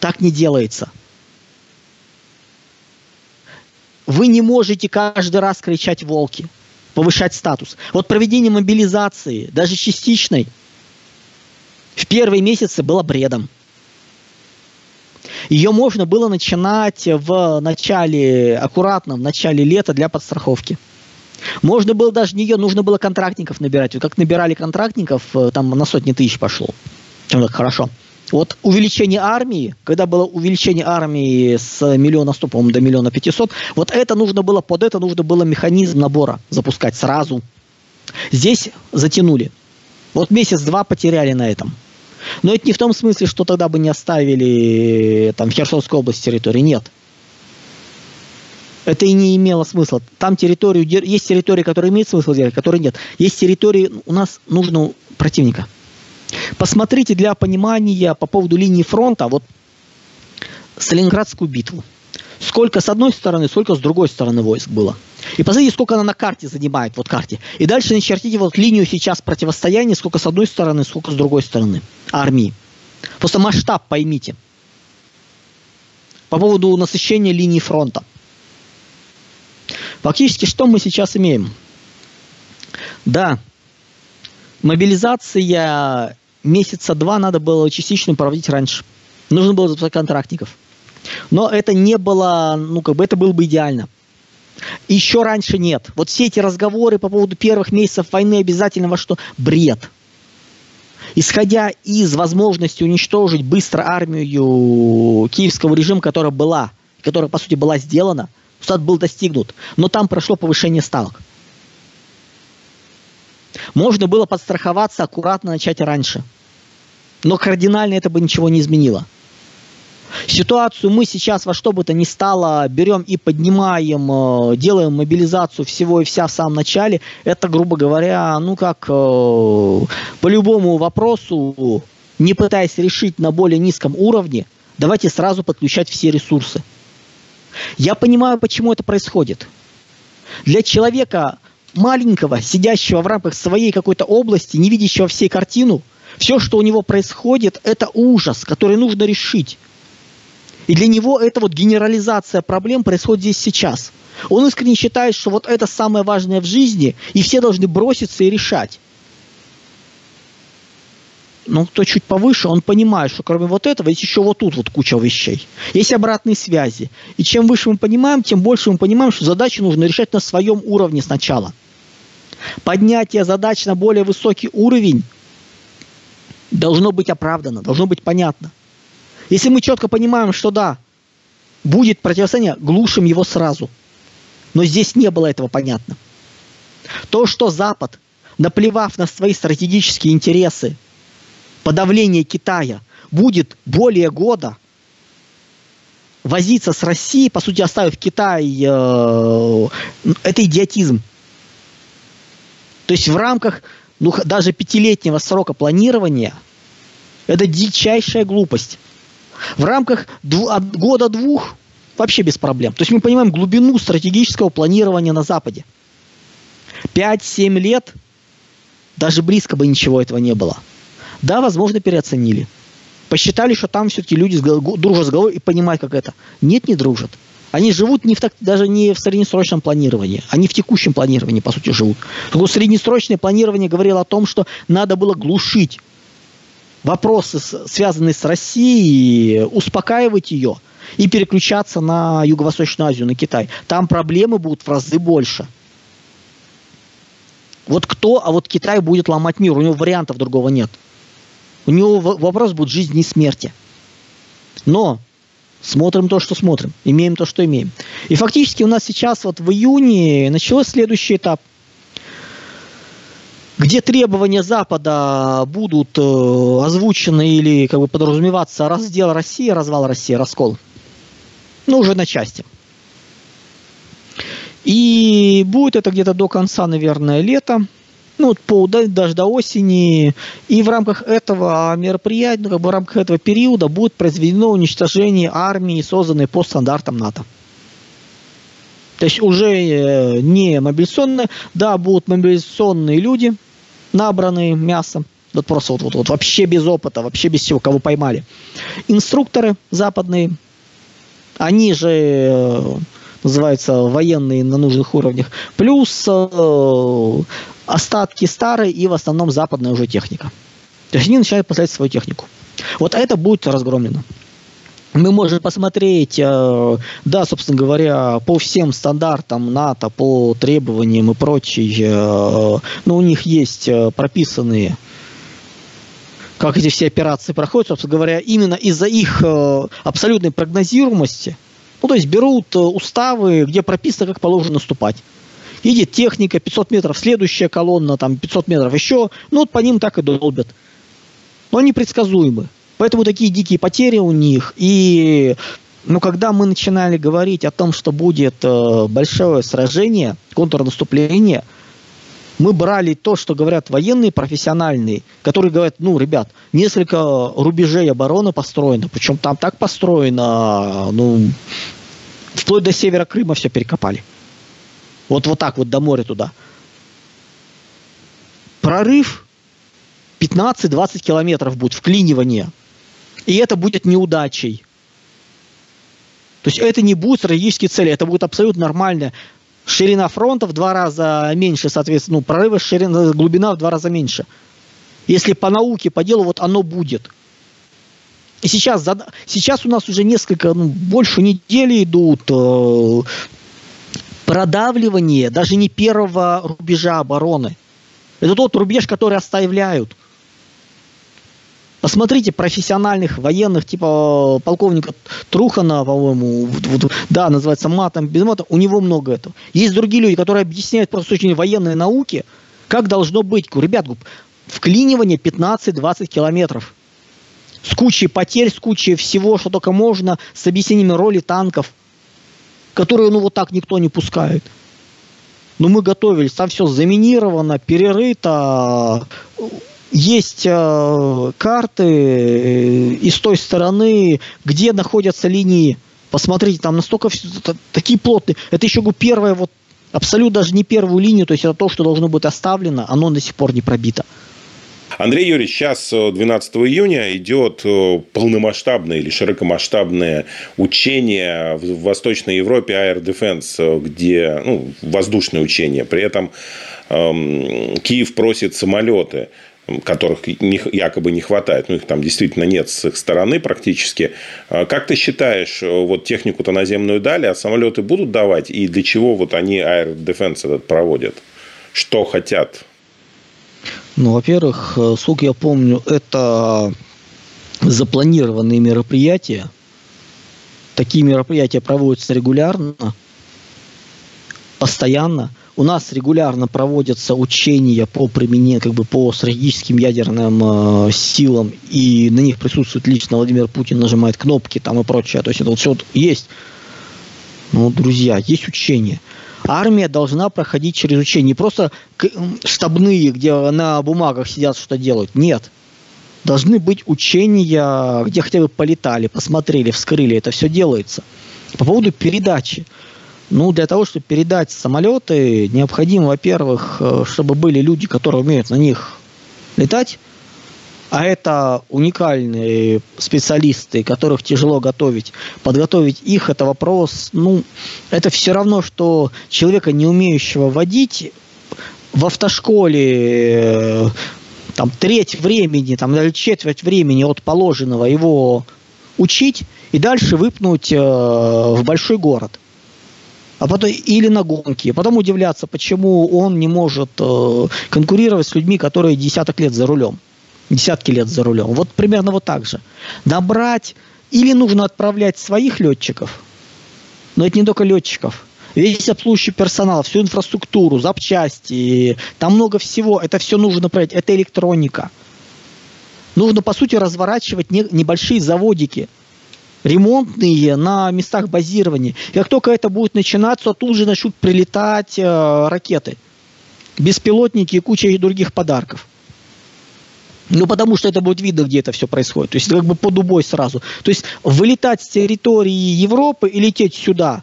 Так не делается. Вы не можете каждый раз кричать «волки», повышать статус. Вот проведение мобилизации, даже частичной, в первые месяцы было бредом. Ее можно было начинать в начале, аккуратном начале лета для подстраховки. Можно было даже нее, нужно было контрактников набирать. Вот как набирали контрактников, э, там на сотни тысяч пошло. Так хорошо. Вот увеличение армии, когда было увеличение армии с миллиона сто, по-моему, до миллиона пятисот, вот это нужно было, под это нужно было механизм набора запускать сразу. Здесь затянули. Вот месяц-два потеряли на этом. Но это не в том смысле, что тогда бы не оставили э, там Херсонской области территории. Нет это и не имело смысла. Там территорию, есть территории, которые имеют смысл делать, которые нет. Есть территории, у нас нужно противника. Посмотрите для понимания по поводу линии фронта, вот Сталинградскую битву. Сколько с одной стороны, сколько с другой стороны войск было. И посмотрите, сколько она на карте занимает, вот карте. И дальше начертите вот линию сейчас противостояния, сколько с одной стороны, сколько с другой стороны армии. Просто масштаб поймите. По поводу насыщения линии фронта. Фактически, что мы сейчас имеем? Да, мобилизация месяца два надо было частично проводить раньше. Нужно было запускать контрактников. Но это не было, ну, как бы это было бы идеально. Еще раньше нет. Вот все эти разговоры по поводу первых месяцев войны обязательного, что бред. Исходя из возможности уничтожить быстро армию киевского режима, которая была, которая, по сути, была сделана – результат был достигнут, но там прошло повышение ставок. Можно было подстраховаться, аккуратно начать раньше. Но кардинально это бы ничего не изменило. Ситуацию мы сейчас во что бы то ни стало берем и поднимаем, э, делаем мобилизацию всего и вся в самом начале. Это, грубо говоря, ну как э, по любому вопросу, не пытаясь решить на более низком уровне, давайте сразу подключать все ресурсы. Я понимаю, почему это происходит. Для человека маленького, сидящего в рамках своей какой-то области, не видящего всей картину, Все, что у него происходит, это ужас, который нужно решить. И для него это вот генерализация проблем происходит здесь сейчас. Он искренне считает, что вот это самое важное в жизни, и все должны броситься и решать. Но кто чуть повыше, он понимает, что кроме вот этого есть еще вот тут вот куча вещей. Есть обратные связи. И чем выше мы понимаем, тем больше мы понимаем, что задачу нужно решать на своем уровне сначала. Поднятие задач на более высокий уровень должно быть оправдано, должно быть понятно. Если мы четко понимаем, что да, будет противостояние, глушим его сразу. Но здесь не было этого понятно. То, что Запад, наплевав на свои стратегические интересы, подавление Китая, будет более года возиться с Россией, по сути, оставив Китай, э, это идиотизм. То есть в рамках ну, даже пятилетнего срока планирования это дичайшая глупость. В рамках дв- от года-двух вообще без проблем. То есть мы понимаем глубину стратегического планирования на Западе. 5-7 лет даже близко бы ничего этого не было. Да, возможно, переоценили. Посчитали, что там все-таки люди дружат с головой и понимают, как это. Нет, не дружат. Они живут не в так, даже не в среднесрочном планировании, они в текущем планировании, по сути, живут. Только среднесрочное планирование говорило о том, что надо было глушить вопросы, связанные с Россией, успокаивать ее и переключаться на Юго-Восточную Азию, на Китай. Там проблемы будут в разы больше. Вот кто, а вот Китай будет ломать мир, у него вариантов другого нет. У него вопрос будет жизни и смерти. Но смотрим то, что смотрим, имеем то, что имеем. И фактически у нас сейчас вот в июне начался следующий этап, где требования Запада будут э, озвучены или как бы подразумеваться раздел России, развал России, раскол. Ну, уже на части. И будет это где-то до конца, наверное, лета ну, по, даже до осени. И в рамках этого мероприятия, ну, как бы в рамках этого периода будет произведено уничтожение армии, созданной по стандартам НАТО. То есть уже э, не мобилизационные, да, будут мобилизационные люди, набранные мясом, вот просто вот, вот, вот вообще без опыта, вообще без всего, кого поймали. Инструкторы западные, они же э, называются военные на нужных уровнях, плюс э, остатки старой и в основном западная уже техника. То есть они начинают поставить свою технику. Вот это будет разгромлено. Мы можем посмотреть, э, да, собственно говоря, по всем стандартам НАТО, по требованиям и прочей, э, но у них есть э, прописанные как эти все операции проходят, собственно говоря, именно из-за их абсолютной прогнозируемости. Ну, то есть берут уставы, где прописано, как положено наступать едет техника, 500 метров следующая колонна, там 500 метров еще, ну вот по ним так и долбят. Но они предсказуемы. Поэтому такие дикие потери у них. И ну, когда мы начинали говорить о том, что будет э, большое сражение, контрнаступление, мы брали то, что говорят военные профессиональные, которые говорят, ну, ребят, несколько рубежей обороны построено, причем там так построено, ну, вплоть до севера Крыма все перекопали. Вот, вот так вот до моря туда. Прорыв 15-20 километров будет, вклинивание. И это будет неудачей. То есть это не будет стратегические цели, это будет абсолютно нормально. Ширина фронта в два раза меньше, соответственно, ну, прорыва, ширина, глубина в два раза меньше. Если по науке, по делу, вот оно будет. И сейчас, сейчас у нас уже несколько, ну, больше недели идут э, продавливание даже не первого рубежа обороны. Это тот рубеж, который оставляют. Посмотрите профессиональных военных, типа полковника Трухана, по-моему, вот, да, называется матом, без мата, у него много этого. Есть другие люди, которые объясняют просто очень военной науки, как должно быть. Ребят, вклинивание 15-20 километров. С кучей потерь, с кучей всего, что только можно, с объяснениями роли танков – которые, ну, вот так никто не пускает. Но мы готовились, там все заминировано, перерыто, есть э, карты э, и с той стороны, где находятся линии. Посмотрите, там настолько все, такие плотные. Это еще первая вот абсолютно даже не первую линию, то есть это то, что должно быть оставлено, оно до сих пор не пробито. Андрей Юрьевич, сейчас 12 июня идет полномасштабное или широкомасштабное учение в Восточной Европе Air Defense, где ну, воздушное учение. При этом эм, Киев просит самолеты которых якобы не хватает, ну их там действительно нет с их стороны практически. А как ты считаешь, вот технику-то наземную дали, а самолеты будут давать, и для чего вот они Air Defense этот проводят? Что хотят? Ну, во-первых, э, сколько я помню, это запланированные мероприятия. Такие мероприятия проводятся регулярно, постоянно – у нас регулярно проводятся учения по применению, как бы по стратегическим ядерным э, силам, и на них присутствует лично Владимир Путин, нажимает кнопки там и прочее. То есть это вот все вот есть. Ну, друзья, есть учения. Армия должна проходить через учения. Не просто штабные, где на бумагах сидят, что делают. Нет. Должны быть учения, где хотя бы полетали, посмотрели, вскрыли. Это все делается. По поводу передачи. Ну, для того, чтобы передать самолеты, необходимо, во-первых, э, чтобы были люди, которые умеют на них летать, а это уникальные специалисты, которых тяжело готовить. Подготовить их – это вопрос, ну, это все равно, что человека, не умеющего водить, в автошколе э, там треть времени, там, или четверть времени от положенного его учить и дальше выпнуть э, в большой город а потом или на гонки, потом удивляться, почему он не может э, конкурировать с людьми, которые десяток лет за рулем, десятки лет за рулем. Вот примерно вот так же. Набрать или нужно отправлять своих летчиков, но это не только летчиков, весь обслуживающий персонал, всю инфраструктуру, запчасти, там много всего, это все нужно проверять, это электроника. Нужно, по сути, разворачивать небольшие заводики – ремонтные на местах базирования. И как только это будет начинаться, тут же начнут прилетать э, ракеты, беспилотники и куча других подарков. Ну, потому что это будет видно, где это все происходит. То есть, как бы под убой сразу. То есть, вылетать с территории Европы и лететь сюда.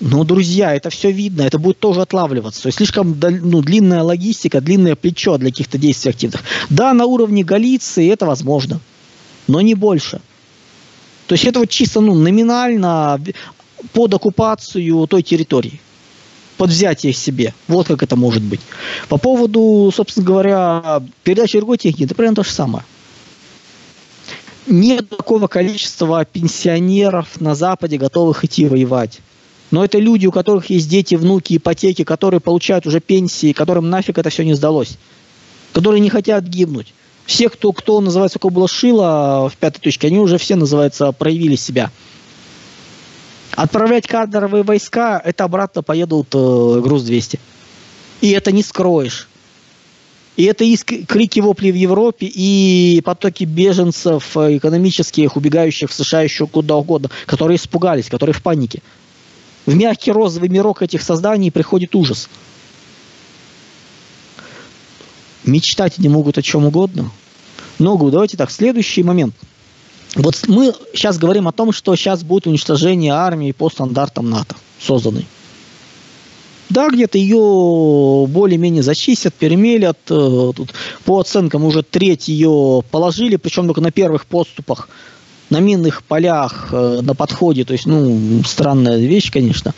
Ну, друзья, это все видно, это будет тоже отлавливаться. То есть, слишком ну, длинная логистика, длинное плечо для каких-то действий активных. Да, на уровне Галиции это возможно, но не больше – то есть это вот чисто ну, номинально под оккупацию той территории под взятие себе. Вот как это может быть. По поводу, собственно говоря, передачи другой техники, это примерно то же самое. Нет такого количества пенсионеров на Западе, готовых идти воевать. Но это люди, у которых есть дети, внуки, ипотеки, которые получают уже пенсии, которым нафиг это все не сдалось. Которые не хотят гибнуть все, кто, кто называется, какое было шило в пятой точке, они уже все, называется, проявили себя. Отправлять кадровые войска, это обратно поедут э, груз 200. И это не скроешь. И это и крики вопли в Европе, и потоки беженцев э, экономических, убегающих в США еще куда угодно, которые испугались, которые в панике. В мягкий розовый мирок этих созданий приходит ужас мечтать они могут о чем угодно. Ногу, давайте так, следующий момент. Вот мы сейчас говорим о том, что сейчас будет уничтожение армии по стандартам НАТО созданной. Да, где-то ее более-менее зачистят, перемелят. Э, тут, по оценкам уже треть ее положили, причем только на первых подступах, на минных полях, э, на подходе. То есть, ну, странная вещь, конечно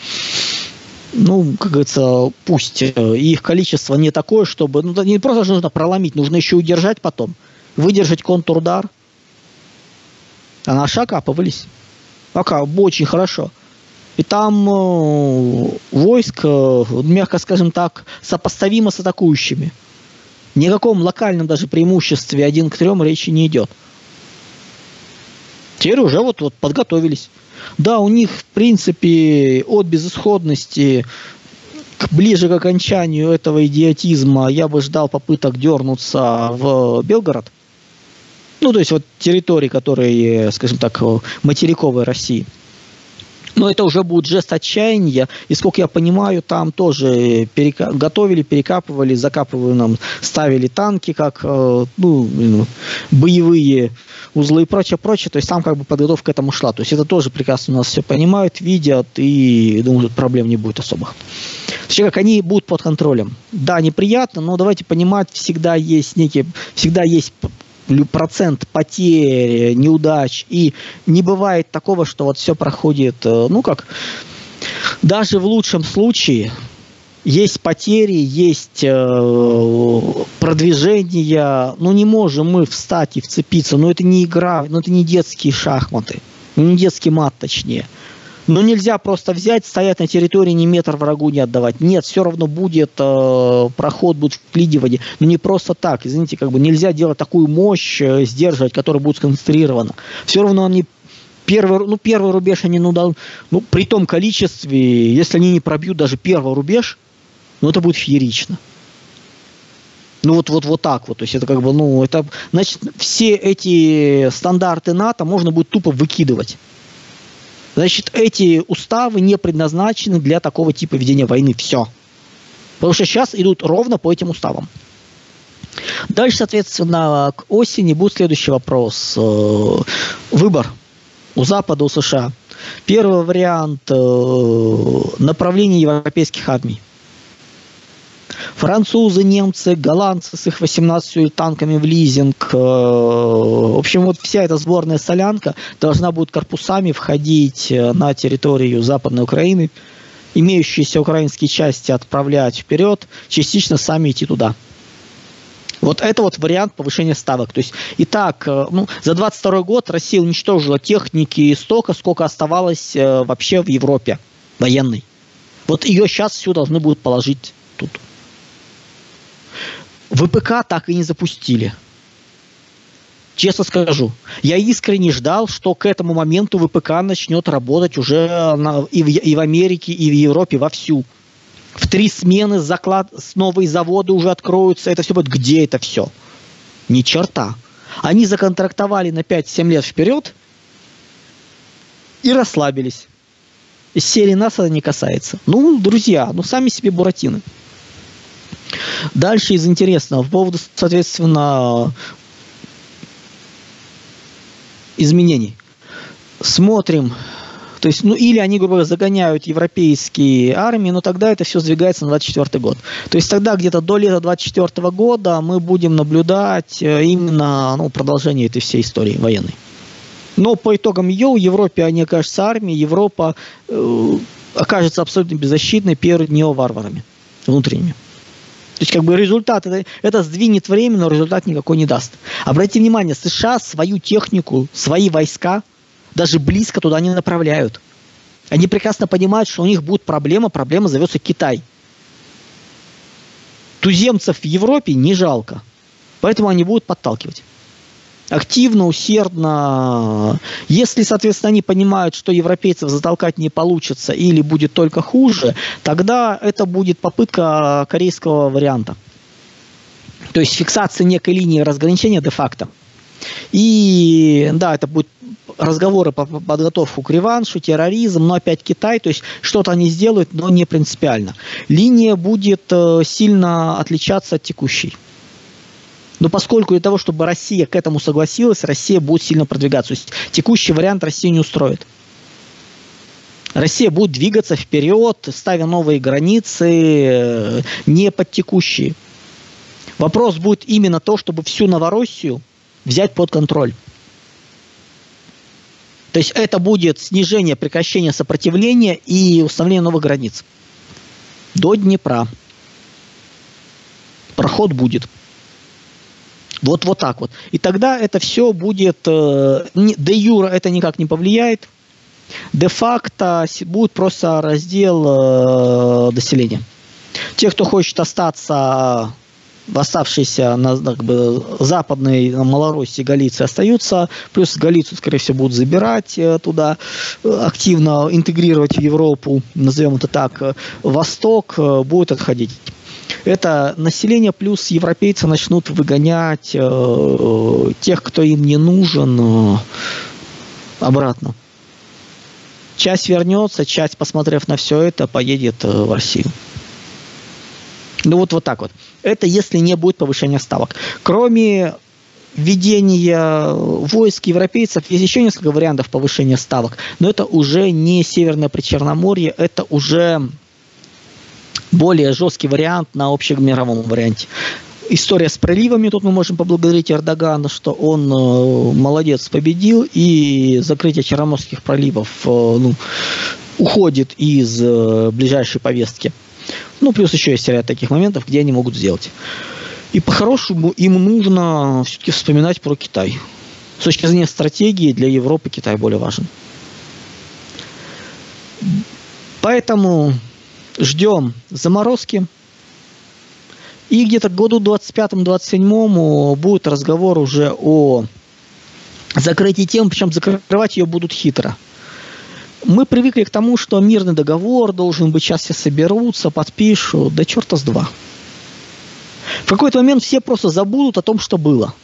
ну, как говорится, пусть э, их количество не такое, чтобы... Ну, не просто нужно проломить, нужно еще удержать потом. Выдержать контрудар. А наши окапывались. Пока очень хорошо. И там э, войск, э, мягко скажем так, сопоставимо с атакующими. Ни о каком локальном даже преимуществе один к трем речи не идет. Теперь уже вот, вот подготовились. Да, у них, в принципе, от безысходности к, ближе к окончанию этого идиотизма я бы ждал попыток дернуться в Белгород. Ну, то есть вот территории, которые, скажем так, материковой России. Но это уже будет жест отчаяния. И сколько я понимаю, там тоже перека... готовили, перекапывали, закапывали нам, ставили танки как э, ну, боевые узлы и прочее, прочее. То есть там как бы подготовка к этому шла. То есть это тоже прекрасно у нас все понимают, видят и думаю, тут проблем не будет особых. Точнее, как они будут под контролем. Да, неприятно, но давайте понимать, всегда есть некий, всегда есть процент потерь, неудач, и не бывает такого, что вот все проходит, э, ну как, даже в лучшем случае есть потери, есть э, продвижение, ну не можем мы встать и вцепиться, но это не игра, ну это не детские шахматы, ну не детский мат точнее. Но нельзя просто взять, стоять на территории, ни метр врагу не отдавать. Нет, все равно будет э, проход, будет вклинивание. Но не просто так. Извините, как бы нельзя делать такую мощь, э, сдерживать, которая будет сконцентрирована. Все равно они первый, ну, первый рубеж они, ну, да, ну, при том количестве, если они не пробьют даже первый рубеж, ну, это будет феерично. Ну вот, вот, вот так вот. То есть это как бы, ну, это, значит, все эти стандарты НАТО можно будет тупо выкидывать. Значит, эти уставы не предназначены для такого типа ведения войны. Все. Потому что сейчас идут ровно по этим уставам. Дальше, соответственно, к осени будет следующий вопрос. Э, выбор у Запада, у США. Первый вариант э, направление европейских армий. Французы, немцы, голландцы с их 18 танками в лизинг. Э, в общем, вот вся эта сборная солянка должна будет корпусами входить э, на территорию Западной Украины. Имеющиеся украинские части отправлять вперед, частично сами идти туда. Вот это вот вариант повышения ставок. То есть, и так, э, ну, за 22 год Россия уничтожила техники столько, сколько оставалось вообще в Европе военной. Вот ее сейчас всю должны будут положить. ВПК так и не запустили. Честно скажу, я искренне ждал, что к этому моменту ВПК начнет работать уже на, и, в, и в Америке, и в Европе вовсю. В три смены заклад, новые заводы уже откроются. Это все будет где это все? Ни черта. Они законтрактовали на 5-7 лет вперед и расслабились. Из серии нас это не касается. Ну, друзья, ну сами себе буратины. Дальше из интересного, по поводу, соответственно, изменений. Смотрим, то есть, ну, или они, грубо говоря, загоняют европейские армии, но тогда это все сдвигается на 24 год. То есть тогда где-то до лета 24 года мы будем наблюдать э, именно ну, продолжение этой всей истории военной. Но по итогам ее в Европе они окажутся армией, Европа э, окажется абсолютно беззащитной перед неоварварами внутренними. То есть, как бы результат, это, это сдвинет время, но результат никакой не даст. Обратите внимание, США свою технику, свои войска даже близко туда не направляют. Они прекрасно понимают, что у них будет проблема, проблема зовется Китай. Туземцев в Европе не жалко, поэтому они будут подталкивать активно, усердно. Если, соответственно, они понимают, что европейцев затолкать не получится или будет только хуже, тогда это будет попытка корейского варианта. То есть фиксация некой линии разграничения де-факто. И да, это будет разговоры по подготовку к реваншу, терроризм, но опять Китай, то есть что-то они сделают, но не принципиально. Линия будет э, сильно отличаться от текущей. Но поскольку для того, чтобы Россия к этому согласилась, Россия будет сильно продвигаться. То есть текущий вариант России не устроит. Россия будет двигаться вперед, ставя новые границы, э, не под текущие. Вопрос будет именно то, чтобы всю Новороссию взять под контроль. То есть это будет снижение, прекращение сопротивления и установление новых границ. До Днепра. Проход будет. Вот, вот так вот. И тогда это все будет, э, де юра это никак не повлияет, де-факто будет просто раздел э, населения. Те, кто хочет остаться в оставшейся на как бы, западной Малороссии, Галиции остаются, плюс Галицию, скорее всего, будут забирать э, туда, э, активно интегрировать в Европу, назовем это так, э, Восток будет отходить это население плюс европейцы начнут выгонять э, тех, кто им не нужен, э, обратно. Часть вернется, часть, посмотрев на все это, поедет э, в Россию. Ну вот, вот так вот. Это если не будет повышения ставок. Кроме введения войск европейцев есть еще несколько вариантов повышения ставок, но это уже не Северное Причерноморье, это уже более жесткий вариант на общемировом варианте. История с проливами, тут мы можем поблагодарить Эрдогана, что он э, молодец, победил, и закрытие Черноморских проливов э, ну, уходит из э, ближайшей повестки. Ну, плюс еще есть ряд таких моментов, где они могут сделать. И по-хорошему им нужно все-таки вспоминать про Китай. С точки зрения стратегии для Европы Китай более важен. Поэтому ждем заморозки. И где-то к году 25-27 будет разговор уже о закрытии темы, причем закрывать ее будут хитро. Мы привыкли к тому, что мирный договор должен быть, сейчас все соберутся, подпишут, да черта с два. В какой-то момент все просто забудут о том, что было.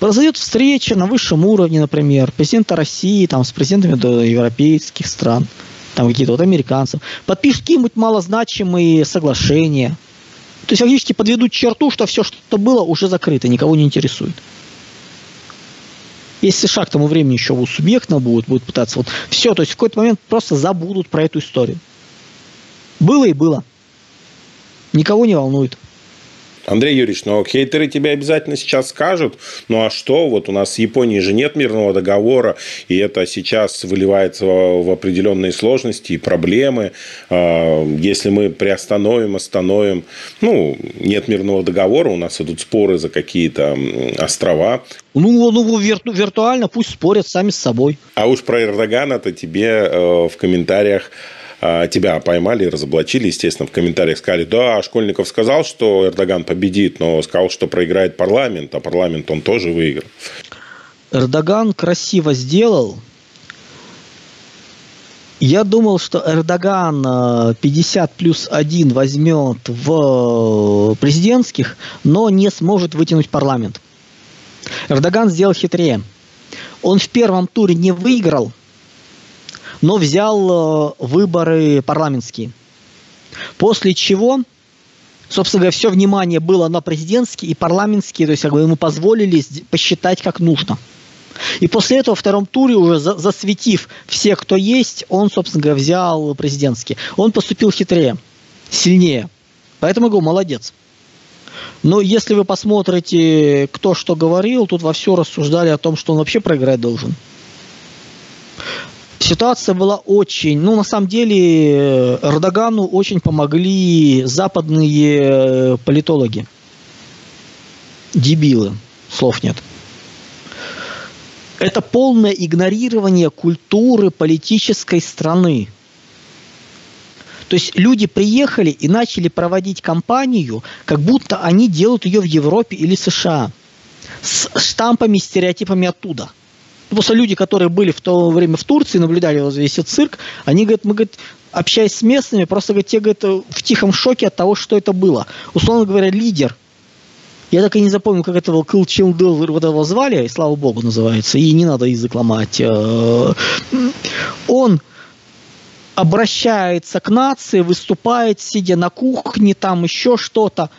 Произойдет встреча на высшем уровне, например, президента России там, с президентами европейских стран – там какие-то вот американцев, подпишут какие-нибудь малозначимые соглашения. То есть фактически подведут черту, что все, что было, уже закрыто, никого не интересует. Если США к тому времени еще субъектно будет, будет пытаться вот все, то есть в какой-то момент просто забудут про эту историю. Было и было. Никого не волнует. Андрей Юрьевич, ну хейтеры тебе обязательно сейчас скажут, ну а что, вот у нас с Японией же нет мирного договора, и это сейчас выливается в определенные сложности и проблемы. А, если мы приостановим, остановим, ну, нет мирного договора, у нас идут споры за какие-то острова. Ну, ну вирту, виртуально пусть спорят сами с собой. А уж про Эрдогана-то тебе э, в комментариях тебя поймали и разоблачили, естественно, в комментариях сказали, да, Школьников сказал, что Эрдоган победит, но сказал, что проиграет парламент, а парламент он тоже выиграл. Эрдоган красиво сделал. Я думал, что Эрдоган 50 э, плюс 1 возьмет в президентских, но не сможет вытянуть парламент. Эрдоган сделал хитрее. Он в первом туре не выиграл, но взял э, выборы парламентские. После чего, собственно говоря, все внимание было на президентские и парламентские, то есть как бы ему позволили посчитать как нужно. И после этого во втором туре, уже засветив все, кто есть, он, собственно говоря, взял президентский. Он поступил хитрее, сильнее. Поэтому я говорю, молодец. Но если вы посмотрите, кто что говорил, тут во все рассуждали о том, что он вообще проиграть должен. Ситуация была очень, ну на самом деле Эрдогану очень помогли западные э, политологи. Дебилы, слов нет. Это полное игнорирование культуры политической страны. То есть люди приехали и начали проводить кампанию, как будто они делают ее в Европе или США. С штампами, стереотипами оттуда – Просто люди, которые были в то время в Турции, наблюдали вот весь этот цирк, они говорят, мы, говорят, общаясь с местными, просто говорят, те говорят, в тихом шоке от того, что это было. Условно говоря, лидер. Я так и не запомнил, как этого Кыл Чилдыл вот этого звали, и слава богу называется, и не надо язык ломать. Э, он обращается к нации, выступает, сидя на кухне, там еще что-то.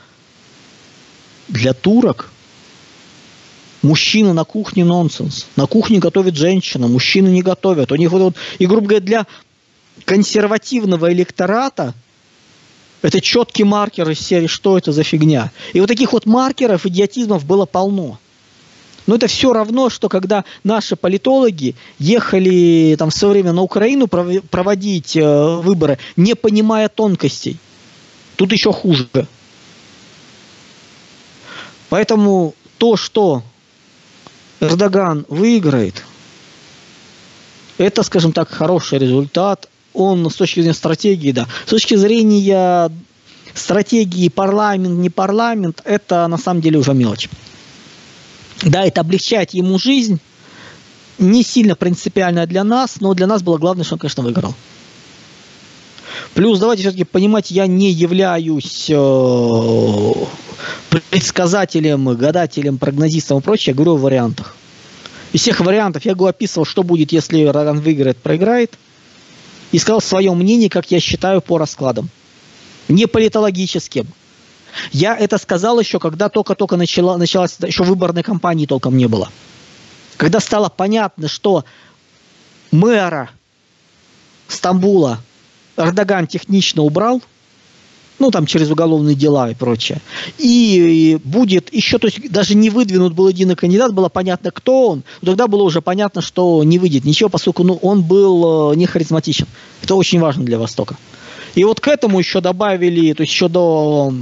Для турок Мужчина на кухне нонсенс. На кухне готовит женщина, мужчины не готовят. У них вот, вот и, грубо говоря, для консервативного электората это четкий маркер из серии «Что это за фигня?». И вот таких вот маркеров, идиотизмов было полно. Но это все равно, что когда наши политологи ехали там в свое время на Украину проводить э, выборы, не понимая тонкостей. Тут еще хуже. Поэтому то, что Эрдоган выиграет, это, скажем так, хороший результат. Он с точки зрения стратегии, да. С точки зрения стратегии парламент, не парламент, это на самом деле уже мелочь. Да, это облегчает ему жизнь, не сильно принципиально для нас, но для нас было главное, что он, конечно, выиграл. Плюс давайте все-таки понимать, я не являюсь э, предсказателем, гадателем, прогнозистом и прочее, я говорю о вариантах. Из всех вариантов я говорю, описывал, что будет, если Роган выиграет, проиграет. И сказал свое мнение, как я считаю, по раскладам. Не политологическим. Я это сказал еще, когда только-только начала, началась, еще выборной кампании толком не было. Когда стало понятно, что мэра Стамбула Эрдоган технично убрал, ну, там, через уголовные дела и прочее. И будет еще, то есть, даже не выдвинут был единый кандидат, было понятно, кто он, тогда было уже понятно, что не выйдет ничего, поскольку ну, он был э, не харизматичен. Это очень важно для Востока. И вот к этому еще добавили, то есть еще до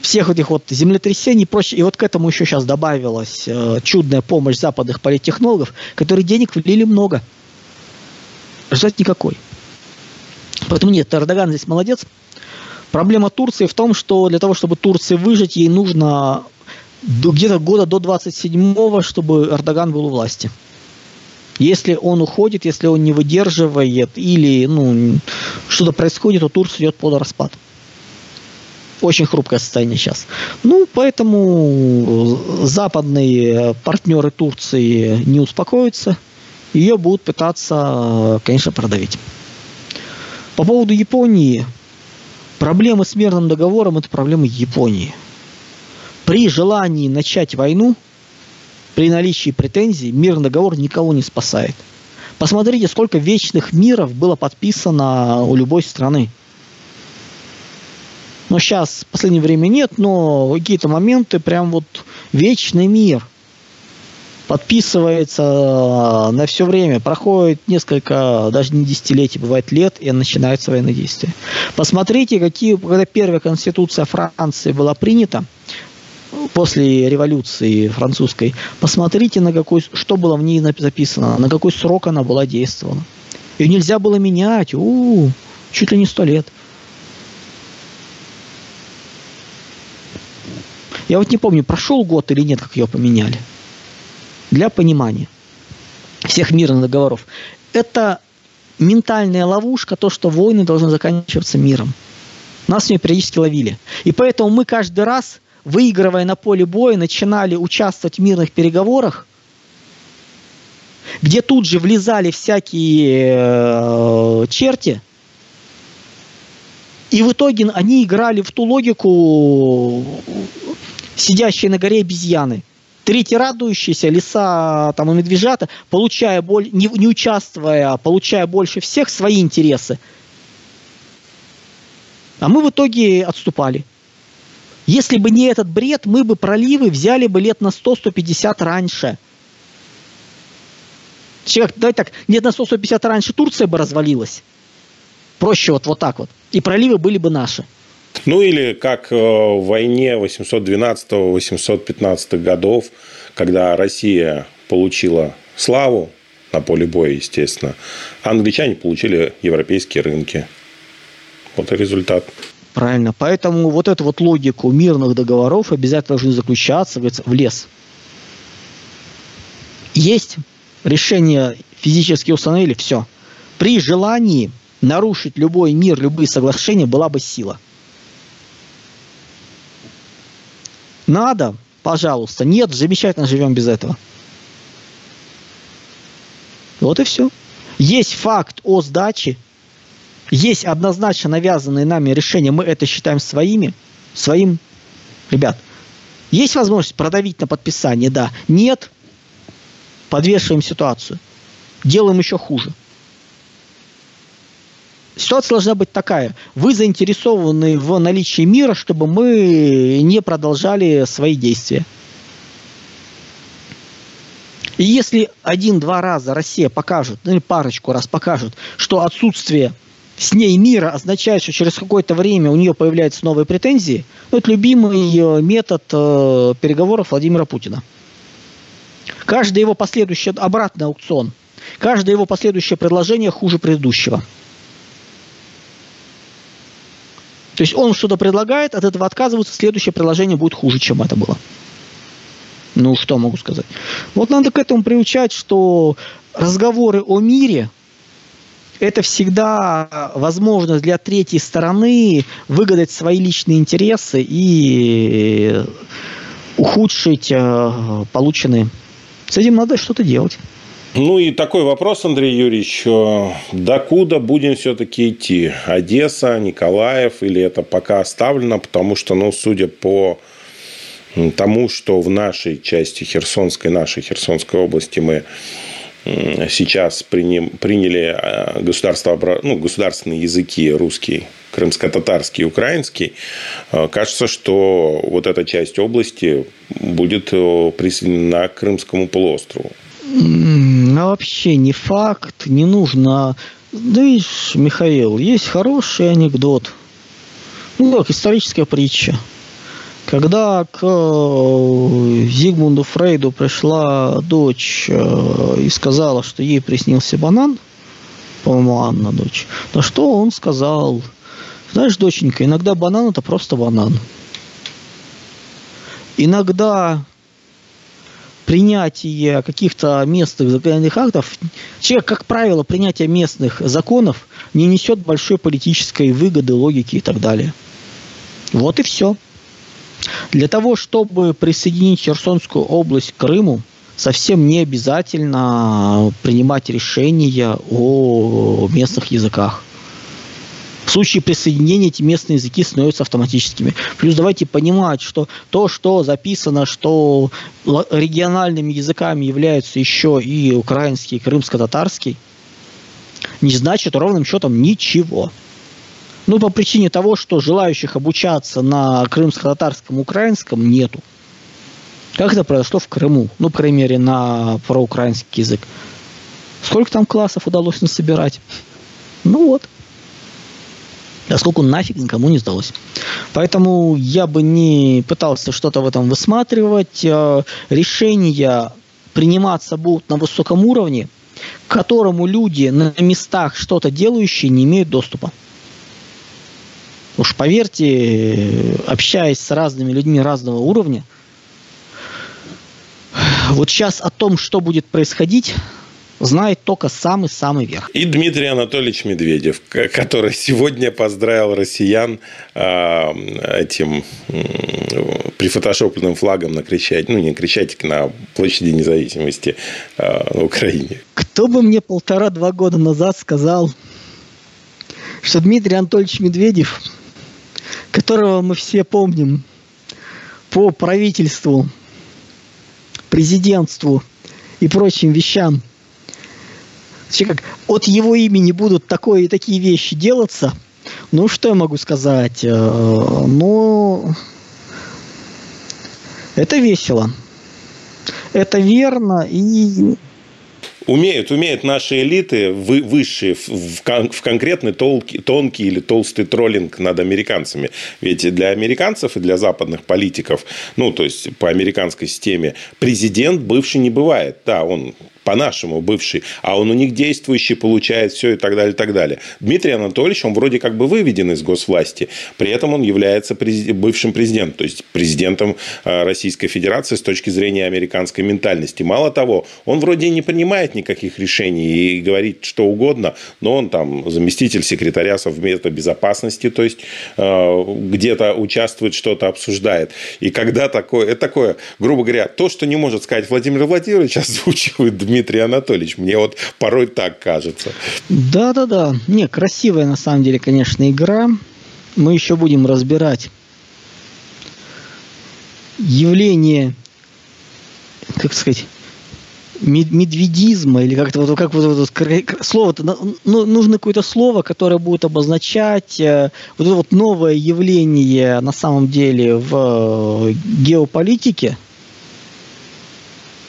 всех этих вот землетрясений и прочее, и вот к этому еще сейчас добавилась э, чудная помощь западных политтехнологов, которые денег влили много. Результат никакой. Поэтому нет, Эрдоган здесь молодец. Проблема Турции в том, что для того, чтобы Турции выжить, ей нужно где-то года до 27-го, чтобы Эрдоган был у власти. Если он уходит, если он не выдерживает или ну, что-то происходит, то Турция идет под распад. Очень хрупкое состояние сейчас. Ну, поэтому западные партнеры Турции не успокоятся. Ее будут пытаться, конечно, продавить. По поводу Японии, Проблемы с мирным договором – это проблемы Японии. При желании начать войну, при наличии претензий, мирный договор никого не спасает. Посмотрите, сколько вечных миров было подписано у любой страны. Но сейчас в последнее время нет, но какие-то моменты прям вот вечный мир – подписывается э, на все время, проходит несколько, даже не десятилетий, бывает лет, и начинаются военные действия. Посмотрите, какие, когда первая конституция Франции была принята, после революции французской, посмотрите, на какой, что было в ней записано, на какой срок она была действовала. Ее нельзя было менять, у, -у чуть ли не сто лет. Я вот не помню, прошел год или нет, как ее поменяли для понимания всех мирных договоров. Это ментальная ловушка, то, что войны должны заканчиваться миром. Нас с ней периодически ловили. И поэтому мы каждый раз, выигрывая на поле боя, начинали участвовать в мирных переговорах, где тут же влезали всякие э, черти, и в итоге они играли в ту логику сидящие на горе обезьяны – Третий радующийся, лиса там, и медвежата, получая боль, не, не участвуя, получая больше всех свои интересы. А мы в итоге отступали. Если бы не этот бред, мы бы проливы взяли бы лет на 100-150 раньше. Как, давай так, лет на 100-150 раньше Турция бы развалилась. Проще вот, вот так вот. И проливы были бы наши. Ну или как э, в войне 812-815 годов, когда Россия получила славу на поле боя, естественно, а англичане получили европейские рынки. Вот и результат. Правильно. Поэтому вот эту вот логику мирных договоров обязательно должны заключаться в лес. Есть решение физически установили, все. При желании нарушить любой мир, любые соглашения была бы сила. Надо, пожалуйста. Нет, замечательно живем без этого. Вот и все. Есть факт о сдаче, есть однозначно навязанные нами решения, мы это считаем своими, своим, ребят. Есть возможность продавить на подписание, да. Нет, подвешиваем ситуацию. Делаем еще хуже. Ситуация должна быть такая. Вы заинтересованы в наличии мира, чтобы мы не продолжали свои действия. И если один-два раза Россия покажет, ну или парочку раз покажет, что отсутствие с ней мира означает, что через какое-то время у нее появляются новые претензии, ну, это любимый метод э, переговоров Владимира Путина. Каждый его последующий обратный аукцион, каждое его последующее предложение хуже предыдущего – То есть он что-то предлагает, от этого отказываются, следующее предложение будет хуже, чем это было. Ну, что могу сказать? Вот надо к этому приучать, что разговоры о мире это всегда возможность для третьей стороны выгадать свои личные интересы и ухудшить э, полученные. С этим надо что-то делать. Ну и такой вопрос, Андрей Юрьевич. Э, докуда будем все-таки идти? Одесса, Николаев или это пока оставлено? Потому что, ну, судя по тому, что в нашей части Херсонской, нашей Херсонской области мы сейчас приняли э, государство, ну, государственные языки русский, крымско-татарский, украинский, э, кажется, что вот эта часть области будет присоединена к Крымскому полуострову. А вообще не факт, не нужно. Да видишь, Михаил, есть хороший анекдот. Ну, как историческая притча. Когда к э, Зигмунду Фрейду пришла дочь э, и сказала, что ей приснился банан, по-моему, Анна дочь, на что он сказал, знаешь, доченька, иногда банан это просто банан. Иногда принятие каких-то местных законодательных актов, человек, как правило, принятие местных законов не несет большой политической выгоды, логики и так далее. Вот и все. Для того, чтобы присоединить Херсонскую область к Крыму, совсем не обязательно принимать решения о местных языках. В случае присоединения эти местные языки становятся автоматическими. Плюс давайте понимать, что то, что записано, что региональными языками являются еще и украинский, и крымско-татарский, не значит ровным счетом ничего. Ну, по причине того, что желающих обучаться на крымско-татарском, украинском нету. Как это произошло в Крыму? Ну, по крайней мере, на проукраинский язык. Сколько там классов удалось насобирать? Ну вот. Сколько нафиг никому не сдалось. Поэтому я бы не пытался что-то в этом высматривать. Э, решения приниматься будут на высоком уровне, к которому люди на местах что-то делающие не имеют доступа. Уж поверьте, общаясь с разными людьми разного уровня, вот сейчас о том, что будет происходить, знает только самый-самый верх. И Дмитрий Анатольевич Медведев, который сегодня поздравил россиян э, этим прифотошопленным флагом на Крещатике, ну, не Крещатик, на площади независимости э, на Украине. Кто бы мне полтора-два года назад сказал, что Дмитрий Анатольевич Медведев – которого мы все помним по правительству, президентству и прочим вещам. Как от его имени будут такое, такие вещи делаться. Ну, что я могу сказать? Э, ну, это весело. Это верно и Умеют, умеют наши элиты вы, высшие в, в, в конкретный толки, тонкий или толстый троллинг над американцами. Ведь для американцев и для западных политиков, ну, то есть по американской системе, президент бывший не бывает. Да, он по-нашему бывший, а он у них действующий, получает все и так далее, и так далее. Дмитрий Анатольевич, он вроде как бы выведен из госвласти, при этом он является бывшим президентом, то есть президентом э, Российской Федерации с точки зрения американской ментальности. Мало того, он вроде не принимает никаких решений и говорит что угодно, но он там заместитель секретаря Совмета Безопасности, то есть э, где-то участвует, что-то обсуждает. И когда такое, это такое, грубо говоря, то, что не может сказать Владимир Владимирович, озвучивает Дмитрий Дмитрий Анатольевич. Мне вот порой так кажется. Да-да-да. Не, красивая на самом деле, конечно, игра. Мы еще будем разбирать явление, как сказать, медведизма или как-то вот как вот, вот слово-то ну, нужно какое-то слово, которое будет обозначать э, вот это вот новое явление на самом деле в э, геополитике,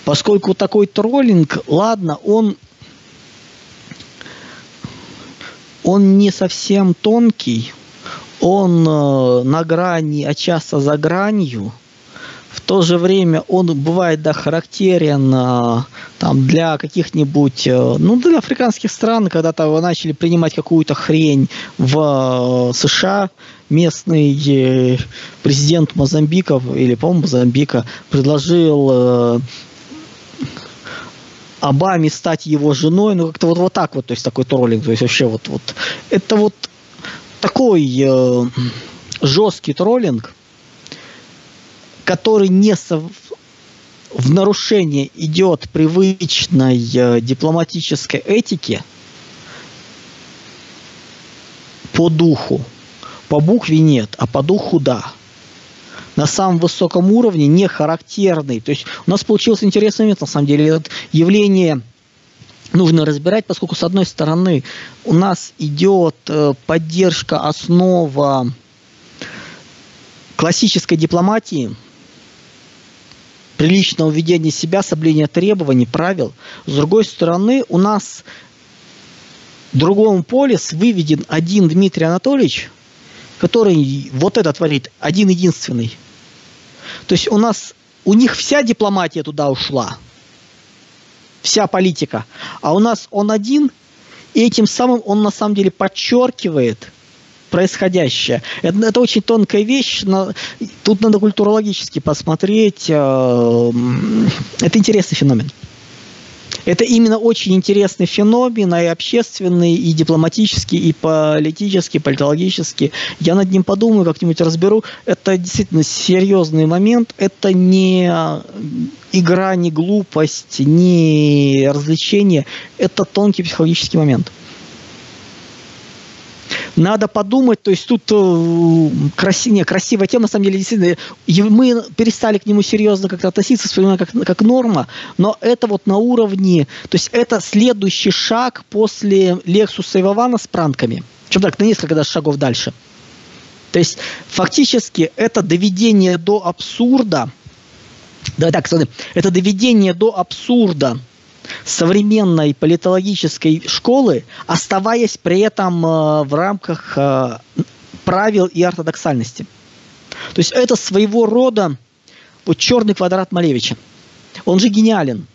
Поскольку такой троллинг, ладно, он, он не совсем тонкий, он э, на грани, а часто за гранью. В то же время он бывает да, характерен э, там, для каких-нибудь, э, ну, для африканских стран, когда-то начали принимать какую-то хрень в э, США, местный э, президент Мозамбика, или, по-моему, Мозамбика, предложил э, Обаме стать его женой, ну как-то вот, вот так вот, то есть такой троллинг, то есть вообще вот, вот это вот такой э, жесткий троллинг, который не сов... в нарушение идет привычной э, дипломатической этики по духу. По букве нет, а по духу да на самом высоком уровне, не характерный. То есть у нас получился интересный момент, на самом деле, это явление нужно разбирать, поскольку, с одной стороны, у нас идет э, поддержка, основа классической дипломатии, приличного ведения себя, соблюдения требований, правил. С другой стороны, у нас в другом поле выведен один Дмитрий Анатольевич, который вот это творит, один единственный. То есть у нас, у них вся дипломатия туда ушла, вся политика, а у нас он один, и этим самым он на самом деле подчеркивает происходящее. Это, это очень тонкая вещь, но тут надо культурологически посмотреть. Э, это интересный феномен. Это именно очень интересный феномен, и общественный, и дипломатический, и политический, политологический. Я над ним подумаю, как-нибудь разберу. Это действительно серьезный момент. Это не игра, не глупость, не развлечение. Это тонкий психологический момент надо подумать, то есть тут э, краси, не, красивая тема, на самом деле, действительно, мы перестали к нему серьезно как-то относиться, вспоминаем как, как норма, но это вот на уровне, то есть это следующий шаг после Лексуса и Вавана с пранками. Чем так, на несколько даже шагов дальше. То есть фактически это доведение до абсурда, давай так, это доведение до абсурда современной политологической школы, оставаясь при этом э, в рамках э, правил и ортодоксальности. То есть это своего рода вот черный квадрат Малевича. Он же гениален.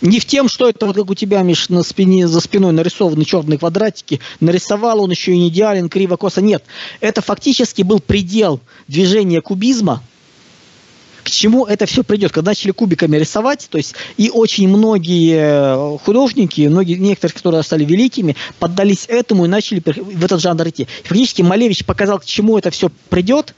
Не в тем, что это вот как у тебя, Миш, на спине, за спиной нарисованы черные квадратики, нарисовал он еще и не идеален, криво-косо. Нет, это фактически был предел движения кубизма – к чему это все придет, когда начали кубиками рисовать, то есть и очень многие э, художники, многие, некоторые, которые стали великими, поддались этому и начали в этот жанр идти. Фактически Малевич показал, к чему это все придет,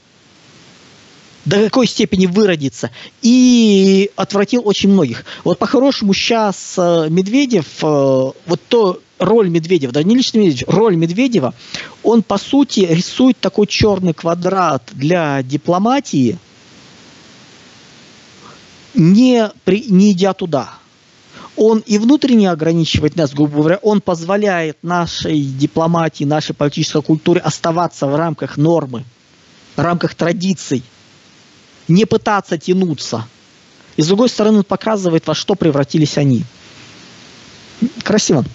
до какой степени выродится, и отвратил очень многих. Вот по-хорошему сейчас э, Медведев, э, вот то роль Медведева, да не лично Медведев, роль Медведева, он по сути рисует такой черный квадрат для дипломатии – не, при, не идя туда. Он и внутренне ограничивает нас, грубо говоря, он позволяет нашей дипломатии, нашей политической культуре оставаться в рамках нормы, в рамках традиций, не пытаться тянуться. И с другой стороны, он показывает, во что превратились они. Красиво.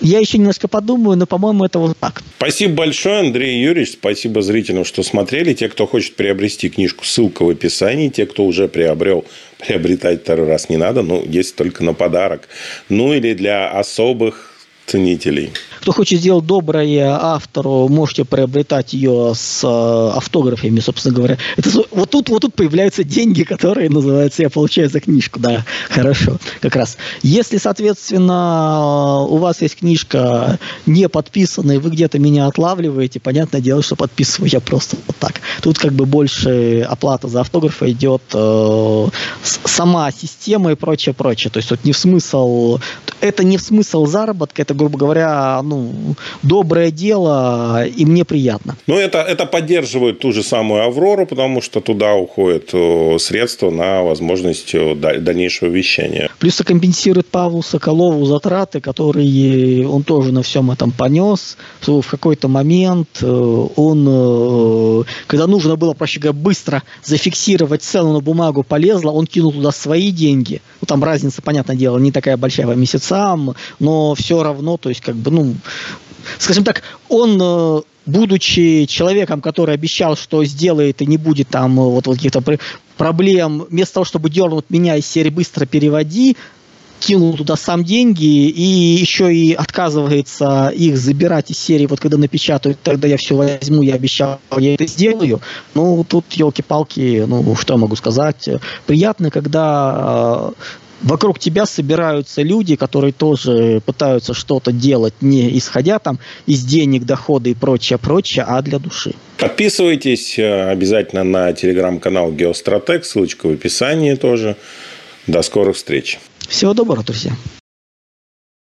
Я еще немножко подумаю, но, по-моему, это вот так. Спасибо большое, Андрей Юрьевич. Спасибо зрителям, что смотрели. Те, кто хочет приобрести книжку, ссылка в описании. Те, кто уже приобрел, приобретать второй раз не надо. Ну, есть только на подарок. Ну, или для особых ценителей. Кто хочет сделать доброе автору, можете приобретать ее с э, автографами, собственно говоря. Это, вот, тут, вот тут появляются деньги, которые называются «Я получаю за книжку». Да, хорошо, как раз. Если, соответственно, у вас есть книжка не подписанная, вы где-то меня отлавливаете, понятное дело, что подписываю я просто вот так. Тут как бы больше оплата за автографы идет э, сама система и прочее, прочее. То есть вот не в смысл, это не в смысл заработка, это, грубо говоря, ну, доброе дело, и мне приятно. Ну, это, это поддерживает ту же самую «Аврору», потому что туда уходят средства на возможность дальнейшего вещания. Плюс компенсирует Павлу Соколову затраты, которые он тоже на всем этом понес. В какой-то момент э, он, э, когда нужно было, проще говоря, быстро зафиксировать цену на бумагу, полезла, он кинул туда свои деньги. Ну, там разница, понятное дело, не такая большая по месяцам, но все равно, то есть, как бы, ну, скажем так, он э, будучи человеком, который обещал, что сделает и не будет там э, вот, вот каких-то проблем, вместо того, чтобы дернуть меня из серии «Быстро переводи», кинул туда сам деньги и еще и отказывается их забирать из серии, вот когда напечатают, тогда я все возьму, я обещал, я это сделаю. Ну, тут, елки-палки, ну, что я могу сказать. Приятно, когда э, вокруг тебя собираются люди, которые тоже пытаются что-то делать, не исходя там из денег, дохода и прочее, прочее, а для души. Подписывайтесь э, обязательно на телеграм-канал Геостратег, ссылочка в описании тоже. До скорых встреч. Всего доброго, друзья.